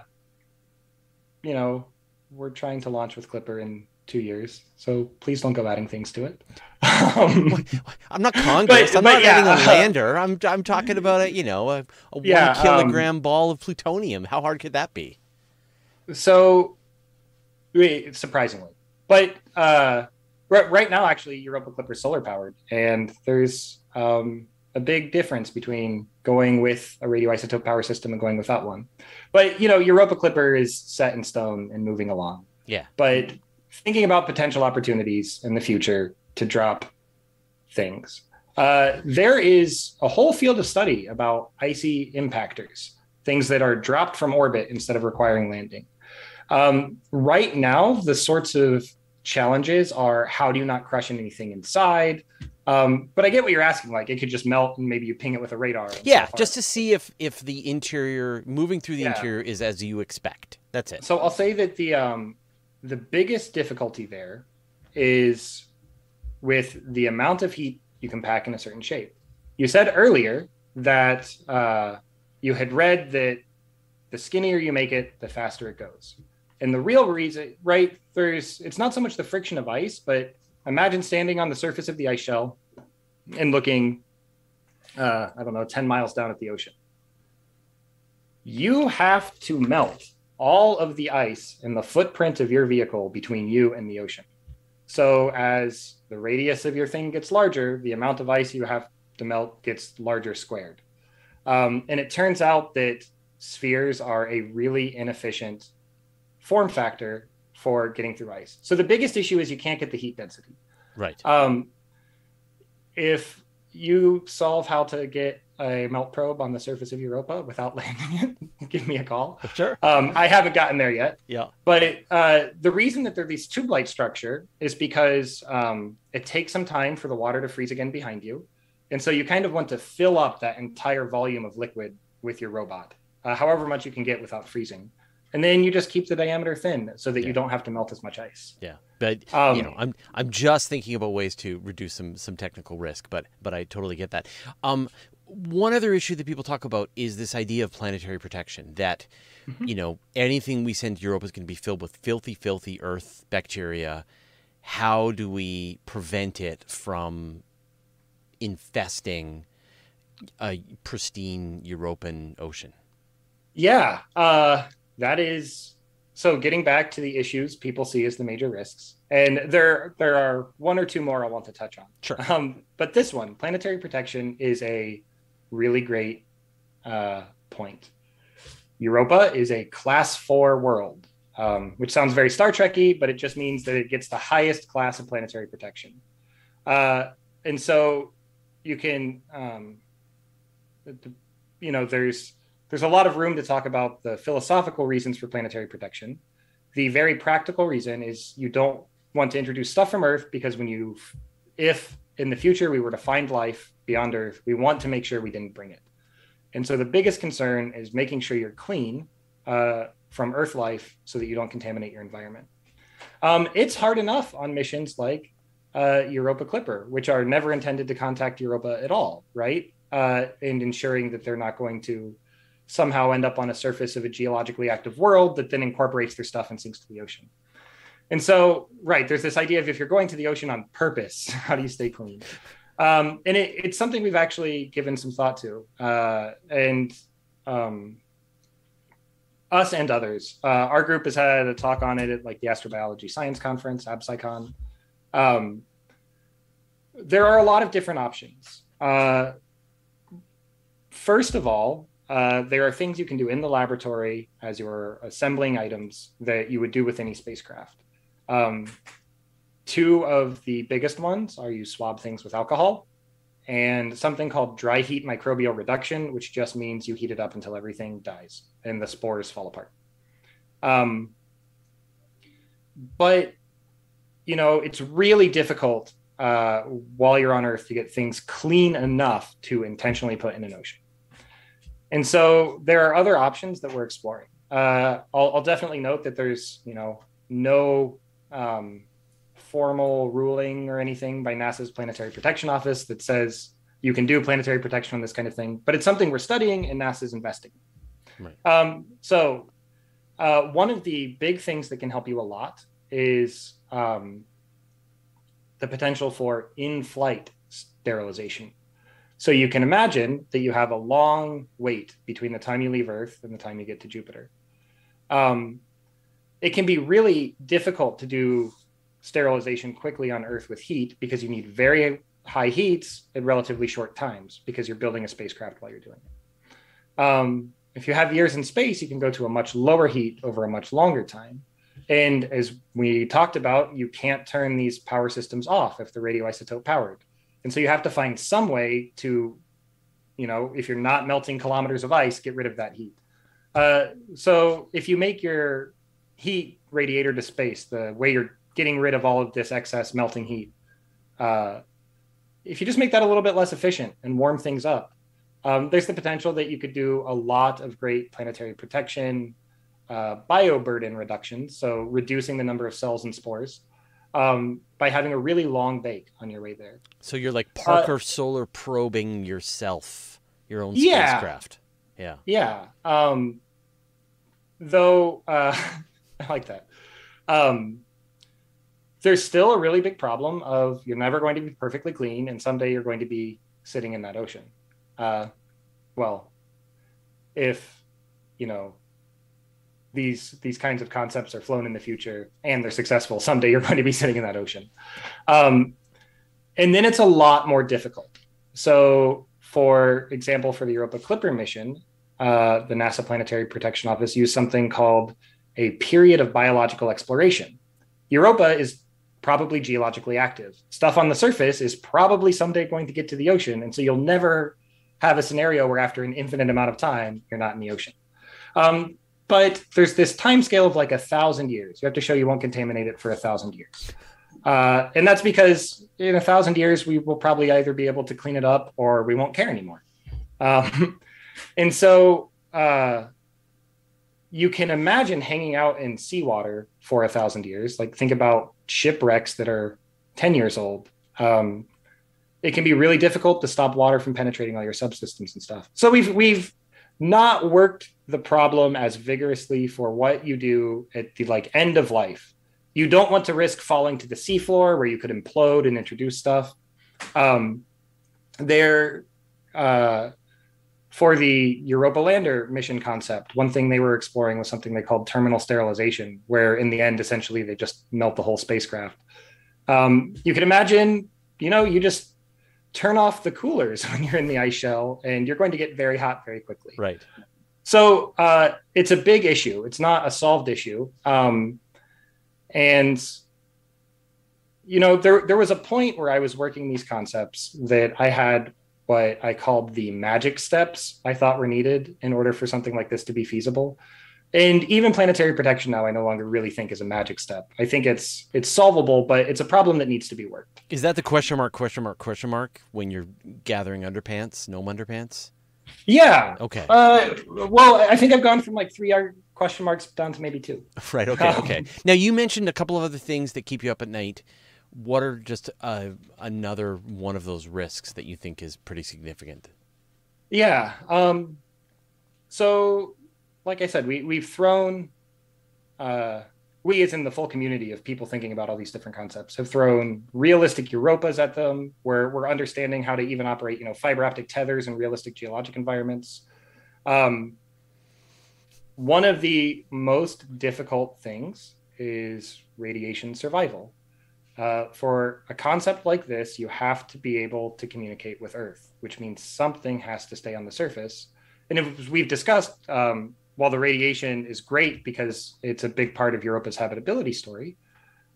you know, we're trying to launch with Clipper in two years. So please don't go adding things to it. Um, I'm not Congress. but- I'm but not yeah, adding a lander. I'm I'm talking about a you know a, a Yeah, one um, kilogram ball of plutonium. How hard could that be? so wait, surprisingly, but uh, right, right now, actually, Europa Clipper is solar powered, and there's um, a big difference between going with a radioisotope power system and going without one. But you know, Europa Clipper is set in stone and moving along. Yeah. But thinking about potential opportunities in the future to drop things, uh, there is a whole field of study about icy impactors, things that are dropped from orbit instead of requiring landing. Um, right now, the sorts of challenges are how do you not crush anything inside? Um, but I get what you're asking. Like it could just melt and maybe you ping it with a radar. Yeah, so just to see if if the interior moving through the Yeah. interior is as you expect. That's it. So I'll say that the um, the biggest difficulty there is with the amount of heat you can pack in a certain shape. You said earlier that uh, you had read that the skinnier you make it, the faster it goes. And the real reason, right? There's it's not so much the friction of ice, but imagine standing on the surface of the ice shell and looking, uh, I don't know, ten miles down at the ocean. You have to melt all of the ice in the footprint of your vehicle between you and the ocean. So as the radius of your thing gets larger, the amount of ice you have to melt gets larger squared. Um, and it turns out that spheres are a really inefficient form factor for getting through ice. So the biggest issue is you can't get the heat density. Right. Um, if you solve how to get a melt probe on the surface of Europa without landing it, give me a call. Sure. Um, I haven't gotten there yet, Yeah. but it, uh, the reason that they're these tube light structure is because um, it takes some time for the water to freeze again behind you, and so you kind of want to fill up that entire volume of liquid with your robot, uh, however much you can get without freezing, and then you just keep the diameter thin so that Yeah. you don't have to melt as much ice. Yeah. But Um, you know, I'm I'm just thinking about ways to reduce some some technical risk, but but I totally get that. Um, one other issue that people talk about is this idea of planetary protection. That Mhm. you know anything we send to Europa is going to be filled with filthy, filthy Earth bacteria. How do we prevent it from infesting a pristine European ocean? Yeah, uh, that is so. Getting back to the issues people see as the major risks, and there there are one or two more I want to touch on. Sure. Um, but this one, planetary protection, is a really great uh, point. Europa is a class four world, um, which sounds very Star Trekky, but it just means that it gets the highest class of planetary protection. Uh, and so you can, um, you know, there's there's a lot of room to talk about the philosophical reasons for planetary protection. The very practical reason is you don't want to introduce stuff from Earth because when you, if in the future we were to find life beyond Earth, we want to make sure we didn't bring it. And so the biggest concern is making sure you're clean uh, from Earth life so that you don't contaminate your environment. Um, it's hard enough on missions like uh, Europa Clipper, which are never intended to contact Europa at all, right? Uh, and ensuring that they're not going to somehow end up on a surface of a geologically active world that then incorporates their stuff and sinks to the ocean. And so, right, there's this idea of if you're going to the ocean on purpose, how do you stay clean? Um, and it, it's something we've actually given some thought to. Uh, and um, us and others, uh, our group has had a talk on it at like the Astrobiology Science Conference, AbSciCon. Um, there are a lot of different options. Uh, first of all, uh, there are things you can do in the laboratory as you're assembling items that you would do with any spacecraft. Um, two of the biggest ones are you swab things with alcohol and something called dry heat microbial reduction, which just means you heat it up until everything dies and the spores fall apart. Um, but, you know, it's really difficult uh, while you're on Earth to get things clean enough to intentionally put in an ocean. And so there are other options that we're exploring. Uh, I'll, I'll, definitely note that there's, you know, no um, formal ruling or anything by NASA's Planetary Protection Office that says you can do planetary protection on this kind of thing, but it's something we're studying and NASA's investing. Right. Um, so uh, one of the big things that can help you a lot is um, the potential for in-flight sterilization. So you can imagine that you have a long wait between the time you leave Earth and the time you get to Jupiter. Um, it can be really difficult to do sterilization quickly on Earth with heat because you need very high heats at relatively short times because you're building a spacecraft while you're doing it. Um, if you have years in space, you can go to a much lower heat over a much longer time. And as we talked about, you can't turn these power systems off if they're radioisotope powered. And so you have to find some way to, you know, if you're not melting kilometers of ice, get rid of that heat. Uh, so if you make your heat radiator to space, the way you're getting rid of all of this excess melting heat, uh, if you just make that a little bit less efficient and warm things up, um, there's the potential that you could do a lot of great planetary protection, uh, bioburden reduction, so reducing the number of cells and spores um, by having a really long bake on your way there. So you're like Parker uh, solar probing yourself, your own yeah, spacecraft. Yeah. Yeah. Um, though uh, I like that. Um, there's still a really big problem of you're never going to be perfectly clean, and someday you're going to be sitting in that ocean. Uh, well, if you know these these kinds of concepts are flown in the future and they're successful, someday you're going to be sitting in that ocean. Um, and then it's a lot more difficult. So, for example, for the Europa Clipper mission, uh, the NASA Planetary Protection Office used something called a period of biological exploration. Europa is probably geologically active. Stuff on the surface is probably someday going to get to the ocean. And so you'll never have a scenario where after an infinite amount of time, you're not in the ocean. Um, but there's this time scale of like a thousand years. You have to show you won't contaminate it for a thousand years. Uh, and that's because in a thousand years, we will probably either be able to clean it up or we won't care anymore. Um, and so uh, you can imagine hanging out in seawater for a thousand years. Like think about shipwrecks that are 10 years old. Um, it can be really difficult to stop water from penetrating all your subsystems and stuff. So we've we've not worked the problem as vigorously for what you do at the like end of life. You don't want to risk falling to the seafloor where you could implode and introduce stuff. Um, there, uh, for the Europa Lander mission concept, one thing they were exploring was something they called terminal sterilization, where in the end, essentially, they just melt the whole spacecraft. Um, you can imagine, you know, you just turn off the coolers when you're in the ice shell, and you're going to get very hot very quickly. Right. So uh, it's a big issue. It's not a solved issue. Um, and you know, there there was a point where I was working these concepts that I had what I called the magic steps I thought were needed in order for something like this to be feasible. And even planetary protection now I no longer really think is a magic step. I think it's it's solvable, but it's a problem that needs to be worked. Is that the question mark question mark question mark when you're gathering underpants, no underpants? Yeah. Okay. Uh, well, I think I've gone from like three question marks down to maybe two. Right. Okay. Okay. now you mentioned a couple of other things that keep you up at night what are just uh, another one of those risks that you think is pretty significant? Yeah. Um, so, like I said, we we've thrown uh, we as in the full community of people thinking about all these different concepts have thrown realistic Europas at them. Where we're understanding how to even operate, you know, fiber optic tethers in realistic geologic environments. Um, one of the most difficult things is radiation survival uh, for a concept like this, you have to be able to communicate with Earth, which means something has to stay on the surface. And as we've discussed, um, while the radiation is great because it's a big part of Europa's habitability story,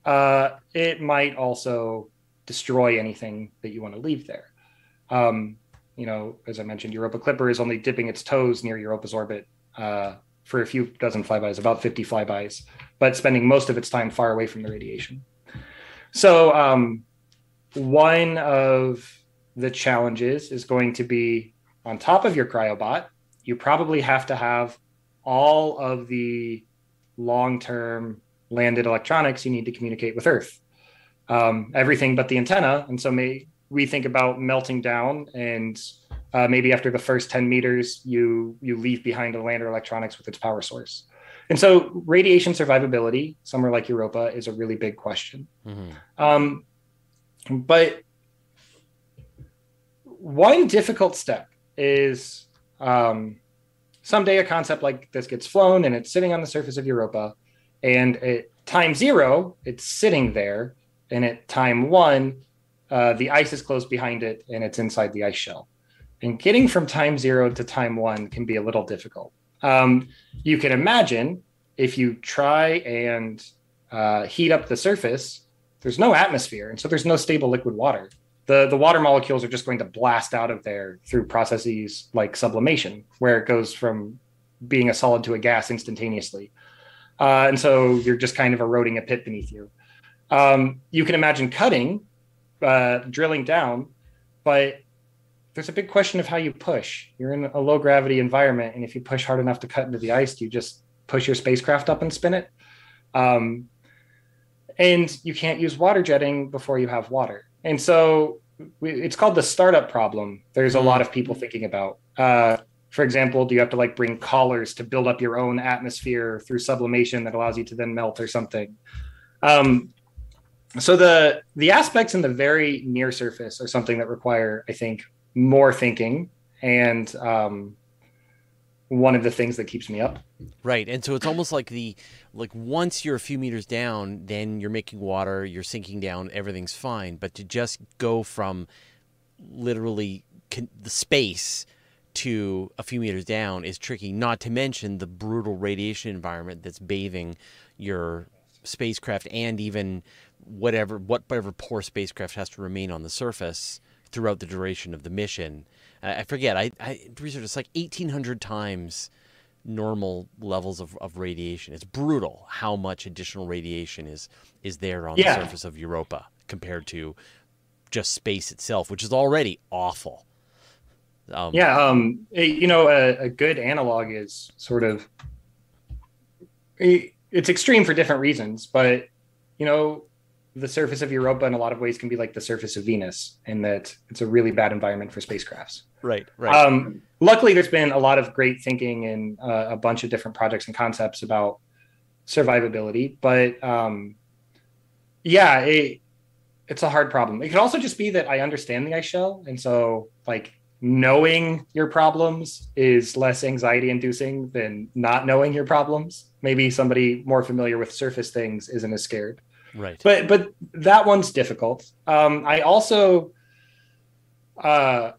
uh, it might also destroy anything that you want to leave there. Um, you know, as I mentioned, Europa Clipper is only dipping its toes near Europa's orbit uh, for a few dozen flybys, about 50 flybys, but spending most of its time far away from the radiation. So, um, one of the challenges is going to be on top of your cryobot, you probably have to have all of the long term landed electronics you need to communicate with Earth. Um, everything but the antenna. And so may, we think about melting down and uh, maybe after the first 10 meters, you, you leave behind the lander electronics with its power source. And so radiation survivability, somewhere like Europa, is a really big question. Mm-hmm. Um, but one difficult step is um, someday a concept like this gets flown and it's sitting on the surface of Europa, and at time zero, it's sitting there, and at time one, uh, the ice is closed behind it and it's inside the ice shell. And getting from time zero to time one can be a little difficult. Um, you can imagine if you try and uh, heat up the surface, there's no atmosphere, and so there's no stable liquid water. The, the water molecules are just going to blast out of there through processes like sublimation, where it goes from being a solid to a gas instantaneously. Uh, and so you're just kind of eroding a pit beneath you. Um, you can imagine cutting, uh, drilling down, but there's a big question of how you push. You're in a low gravity environment, and if you push hard enough to cut into the ice, you just push your spacecraft up and spin it. Um, and you can't use water jetting before you have water. And so we, it's called the startup problem. There's a lot of people thinking about. Uh, for example, do you have to like bring collars to build up your own atmosphere through sublimation that allows you to then melt or something? Um, so the the aspects in the very near surface are something that require, I think, more thinking and um, one of the things that keeps me up. Right. And so it's almost like the like once you're a few meters down, then you're making water, you're sinking down, everything's fine, but to just go from literally con- the space to a few meters down is tricky, not to mention the brutal radiation environment that's bathing your spacecraft and even whatever whatever poor spacecraft has to remain on the surface throughout the duration of the mission. I forget. I, I researched it's like eighteen hundred times normal levels of, of radiation. It's brutal how much additional radiation is is there on yeah. the surface of Europa compared to just space itself, which is already awful. Um, yeah, um, you know, a, a, good analog is sort of it's extreme for different reasons, but you know, the surface of Europa in a lot of ways can be like the surface of Venus, in that it's a really bad environment for spacecrafts. Right, right. Um, luckily, there's been a lot of great thinking and uh, a bunch of different projects and concepts about survivability, but um, yeah, it, it's a hard problem. It could also just be that I understand the ice shell, and so like knowing your problems is less anxiety inducing than not knowing your problems. Maybe somebody more familiar with surface things isn't as scared. Right. But but that one's difficult. Um, I also uh,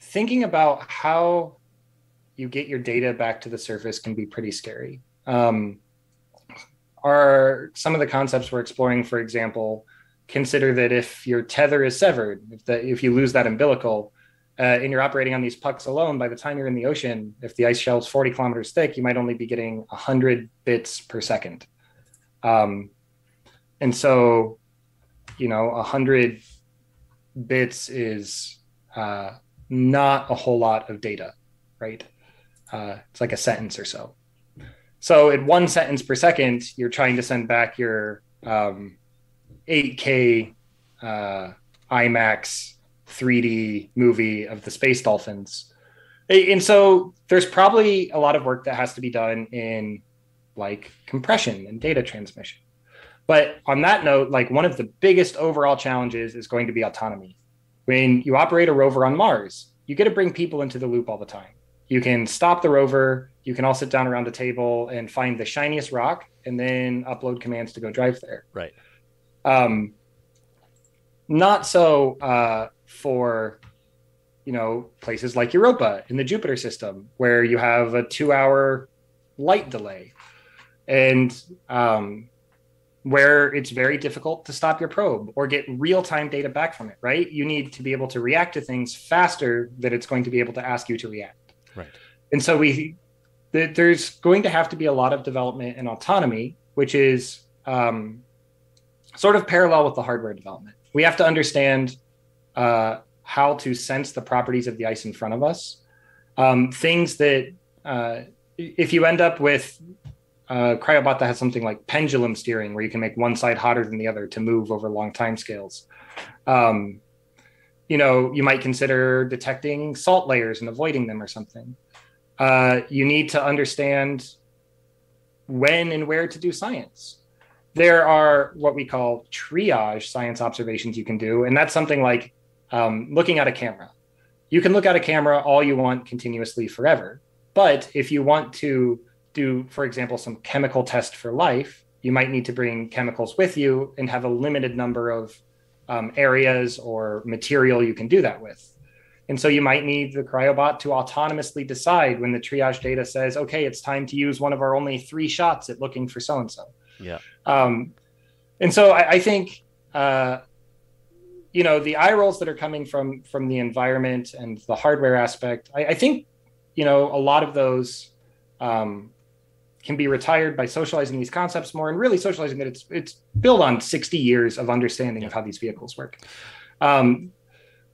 thinking about how you get your data back to the surface can be pretty scary. Um, are some of the concepts we're exploring, for example, consider that if your tether is severed, if, the, if you lose that umbilical, uh, and you're operating on these pucks alone, by the time you're in the ocean, if the ice shell is 40 kilometers thick, you might only be getting 100 bits per second. Um, and so, you know, a 100 bits is uh, not a whole lot of data, right? Uh, it's like a sentence or so. So, at one sentence per second, you're trying to send back your um, 8K uh, IMAX 3D movie of the space dolphins. And so there's probably a lot of work that has to be done in like compression and data transmission. But on that note, like one of the biggest overall challenges is going to be autonomy. When you operate a rover on Mars, you get to bring people into the loop all the time. You can stop the rover, you can all sit down around a table and find the shiniest rock and then upload commands to go drive there. Right. Um, not so uh, for you know places like Europa in the Jupiter system, where you have a two-hour light delay, and um, where it's very difficult to stop your probe or get real-time data back from it. Right? You need to be able to react to things faster that it's going to be able to ask you to react. Right. And so we there's going to have to be a lot of development and autonomy, which is um, sort of parallel with the hardware development. We have to understand uh, how to sense the properties of the ice in front of us. Um, things that, uh, if you end up with uh, Cryobot that has something like pendulum steering, where you can make one side hotter than the other to move over long time scales. Um, you know, you might consider detecting salt layers and avoiding them or something. Uh, you need to understand when and where to do science. There are what we call triage science observations you can do, and that's something like um, looking at a camera. You can look at a camera all you want continuously forever, but if you want to do, for example, some chemical test for life, you might need to bring chemicals with you and have a limited number of um, areas or material you can do that with. And so you might need the cryobot to autonomously decide when the triage data says, okay, it's time to use one of our only three shots at looking for so and so. Yeah. Um, and so I, I think, uh, you know, the eye rolls that are coming from from the environment and the hardware aspect, I, I think, you know, a lot of those um, can be retired by socializing these concepts more and really socializing that it's it's built on 60 years of understanding of how these vehicles work. Um,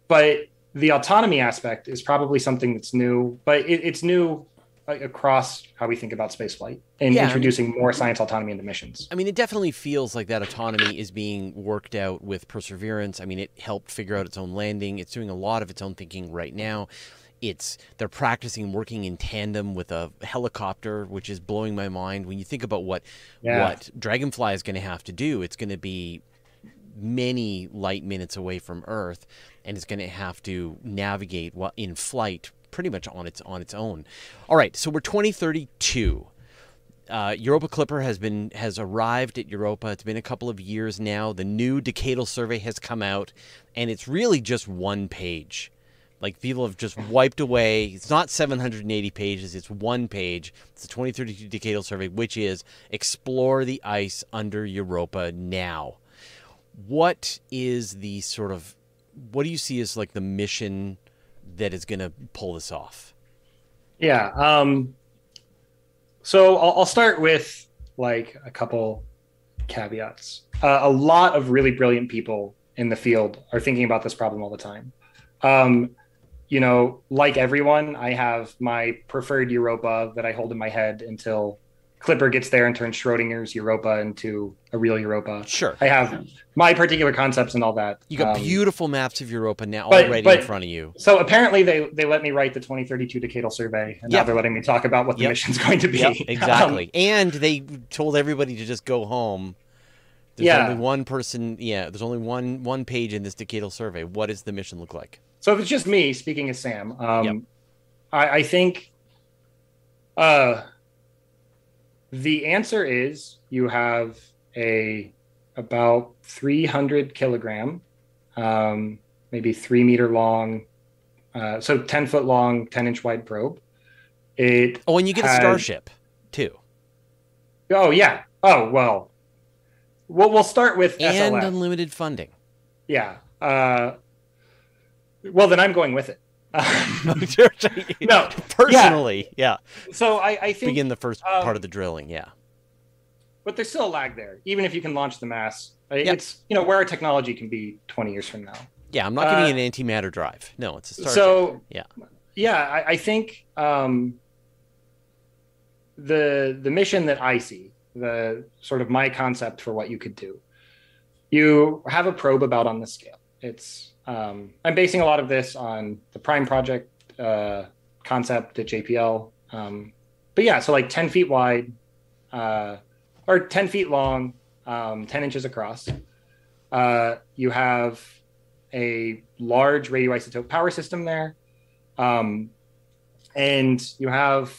but the autonomy aspect is probably something that's new, but it, it's new across how we think about spaceflight and yeah, introducing I mean, more science autonomy into missions. I mean, it definitely feels like that autonomy is being worked out with Perseverance. I mean, it helped figure out its own landing. It's doing a lot of its own thinking right now. It's they're practicing working in tandem with a helicopter, which is blowing my mind. When you think about what yeah. what Dragonfly is going to have to do, it's going to be many light minutes away from Earth, and it's going to have to navigate while in flight pretty much on its on its own. All right, so we're 2032. Uh, Europa Clipper has been has arrived at Europa. It's been a couple of years now. The new decadal survey has come out, and it's really just one page. Like people have just wiped away. It's not 780 pages. It's one page. It's the 2032 decadal survey, which is explore the ice under Europa now. What is the sort of what do you see as like the mission that is going to pull this off? Yeah. Um, so I'll, I'll, start with like a couple caveats. Uh, a lot of really brilliant people in the field are thinking about this problem all the time. Um, you know, like everyone, I have my preferred Europa that I hold in my head until Clipper gets there and turns Schrodinger's Europa into a real Europa. Sure. I have my particular concepts and all that. You got um, beautiful maps of Europa now but, already but, in front of you. So apparently they they let me write the 2032 decadal survey, and yep. now they're letting me talk about what the yep. mission's going to be. Yep, exactly. um, and they told everybody to just go home. There's yeah. only one person. Yeah, there's only one one page in this decadal survey. What does the mission look like? So if it's just me speaking as Sam, um, I, I think. Uh, the answer is you have a about 300 kilogram, um, maybe three meter long, uh, so 10 foot long, 10 inch wide probe. It oh, and you get had, a starship too. Oh yeah. Oh well. We'll we'll start with and SLS. unlimited funding. Yeah. Uh, well, then I'm going with it. no, personally, yeah. yeah. So I, I think begin the first um, part of the drilling, yeah. But there's still a lag there, even if you can launch the mass. Uh, yep. It's you know where our technology can be 20 years from now. Yeah, I'm not giving uh, an antimatter drive. No, it's a Starship. So yeah, yeah, I, I think um, the the mission that I see, the sort of my concept for what you could do, you have a probe about on the scale. It's um, I'm basing a lot of this on the Prime project uh, concept at JPL. Um, but yeah, so like 10 feet wide uh, or 10 feet long, um, 10 inches across. Uh, you have a large radioisotope power system there. Um, and you have,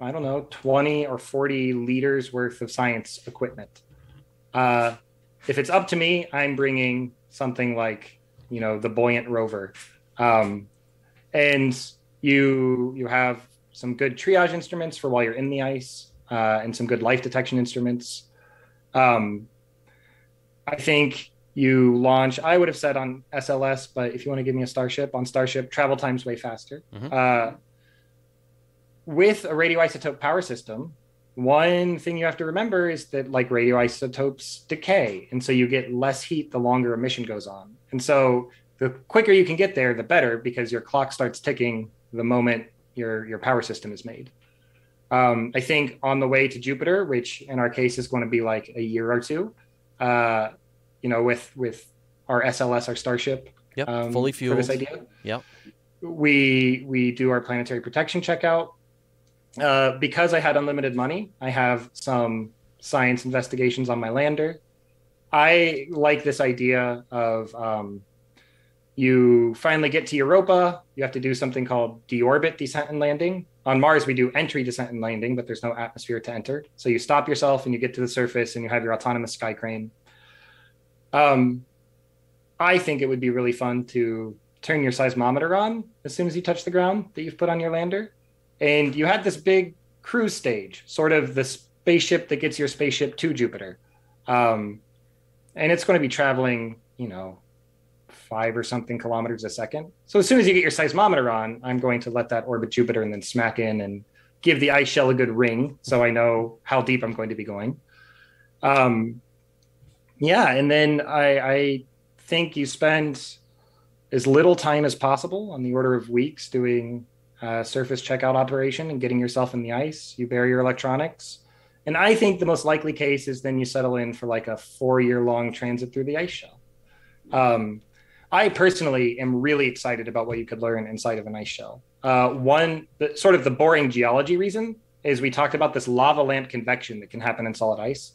I don't know, 20 or 40 liters worth of science equipment. Uh, if it's up to me, I'm bringing something like you know the buoyant rover. Um, and you you have some good triage instruments for while you're in the ice uh, and some good life detection instruments. Um, i think you launch i would have said on sls but if you want to give me a starship on starship travel time's way faster. Mm-hmm. uh, with a radioisotope power system one thing you have to remember is that like radioisotopes decay and so you get less heat the longer a mission goes on and so the quicker you can get there the better because your clock starts ticking the moment your your power system is made. Um, i think on the way to jupiter which in our case is going to be like a year or two uh, you know with with our sls our starship yep um, fully fueled for this idea yep. we we do our planetary protection checkout. Uh, because I had unlimited money, I have some science investigations on my lander. I like this idea of um, you finally get to Europa. You have to do something called deorbit descent and landing. On Mars, we do entry descent and landing, but there's no atmosphere to enter. So you stop yourself and you get to the surface and you have your autonomous sky crane. Um, I think it would be really fun to turn your seismometer on as soon as you touch the ground that you've put on your lander. And you had this big cruise stage, sort of the spaceship that gets your spaceship to Jupiter. Um, and it's going to be traveling, you know, five or something kilometers a second. So as soon as you get your seismometer on, I'm going to let that orbit Jupiter and then smack in and give the ice shell a good ring so I know how deep I'm going to be going. Um, yeah, and then I, I think you spend as little time as possible on the order of weeks doing a surface checkout operation and getting yourself in the ice. You bury your electronics. And I think the most likely case is then you settle in for like a four year long transit through the ice shell. Um, I personally am really excited about what you could learn inside of an ice shell. Uh, one, the, sort of the boring geology reason is we talked about this lava lamp convection that can happen in solid ice.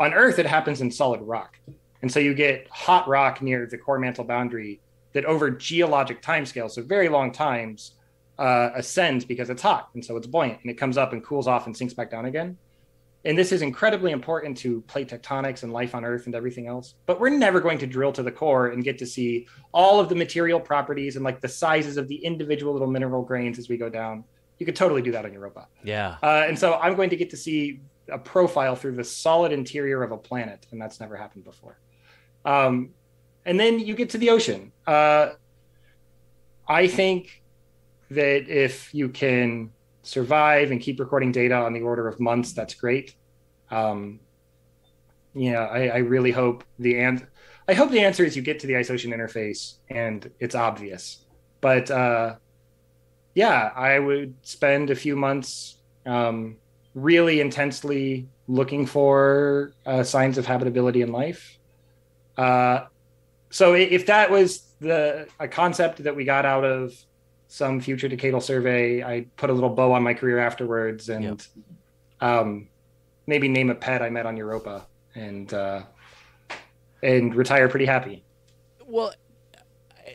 On Earth, it happens in solid rock. And so you get hot rock near the core mantle boundary that over geologic timescales, so very long times, uh, ascends because it's hot. And so it's buoyant and it comes up and cools off and sinks back down again. And this is incredibly important to plate tectonics and life on Earth and everything else. But we're never going to drill to the core and get to see all of the material properties and like the sizes of the individual little mineral grains as we go down. You could totally do that on Europa. Yeah. Uh, and so I'm going to get to see a profile through the solid interior of a planet, and that's never happened before. Um, and then you get to the ocean. Uh, I think that if you can survive and keep recording data on the order of months, that's great. Um, yeah, I, I really hope the and I hope the answer is you get to the ocean interface and it's obvious. But uh, yeah, I would spend a few months um, really intensely looking for uh, signs of habitability in life. Uh, so if that was the a concept that we got out of some future decadal survey. I put a little bow on my career afterwards, and yep. um, maybe name a pet I met on Europa, and uh, and retire pretty happy. Well,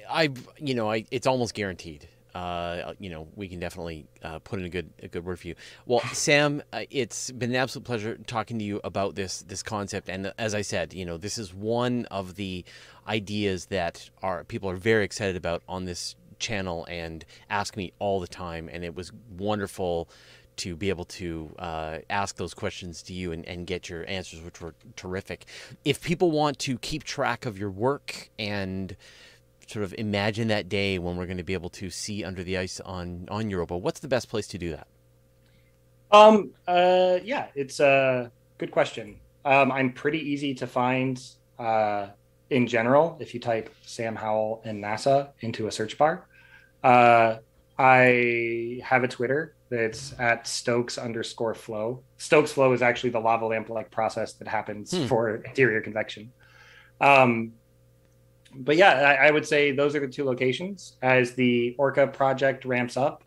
I, you know, I it's almost guaranteed. Uh, you know, we can definitely uh, put in a good a good word for you. Well, Sam, uh, it's been an absolute pleasure talking to you about this this concept. And as I said, you know, this is one of the ideas that are people are very excited about on this channel and ask me all the time, and it was wonderful to be able to uh, ask those questions to you and, and, get your answers, which were terrific. If people want to keep track of your work and sort of imagine that day when we're going to be able to see under the ice on on Europa, what's the best place to do that? Um. Uh. Yeah. It's a good question. Um. I'm pretty easy to find. Uh. In general, if you type Sam Howell and NASA into a search bar, uh, I have a Twitter that's at Stokes underscore flow. Stokes flow is actually the lava lamp like process that happens hmm. for interior convection. Um, but yeah, I, I, would say those are the two locations. As the Orca project ramps up,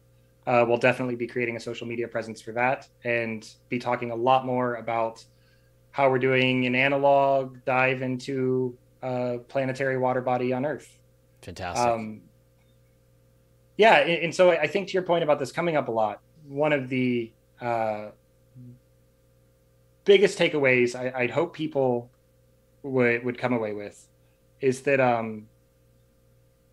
uh, we'll definitely be creating a social media presence for that and be talking a lot more about how we're doing an analog dive into a planetary water body on Earth. Fantastic. Um, yeah, and, and, so I think to your point about this coming up a lot, one of the uh, biggest takeaways I, would hope people would would come away with is that um,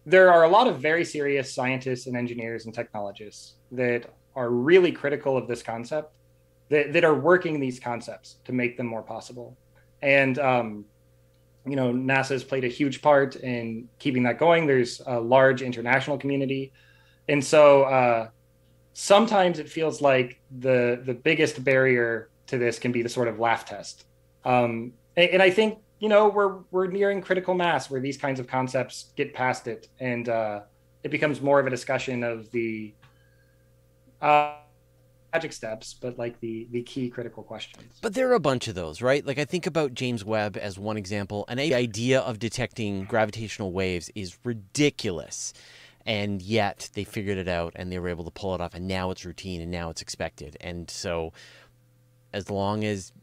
there are a lot of very serious scientists and engineers and technologists that are really critical of this concept that, that are working these concepts to make them more possible and um, you know nasa has played a huge part in keeping that going. There's a large international community. And so uh, sometimes it feels like the the biggest barrier to this can be the sort of laugh test. Um, and, and, I think you know we're we're nearing critical mass where these kinds of concepts get past it, and uh, it becomes more of a discussion of the uh, magic steps, but like the the key critical questions. But there are a bunch of those, right? Like I think about James Webb as one example, and the idea of detecting gravitational waves is ridiculous and yet they figured it out and they were able to pull it off, and now it's routine and now it's expected. And so, as long as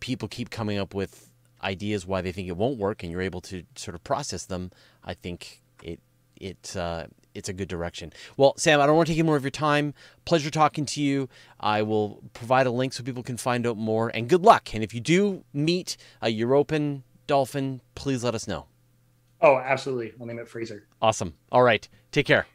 people keep coming up with ideas why they think it won't work, and you're able to sort of process them, I think it it uh, it's a good direction. Well, Sam, I don't want to take any more of your time. Pleasure talking to you. I will provide a link so people can find out more. And good luck. And if you do meet a European dolphin, please let us know. Oh, absolutely. I'll name it Freezer. Awesome. All right. Take care.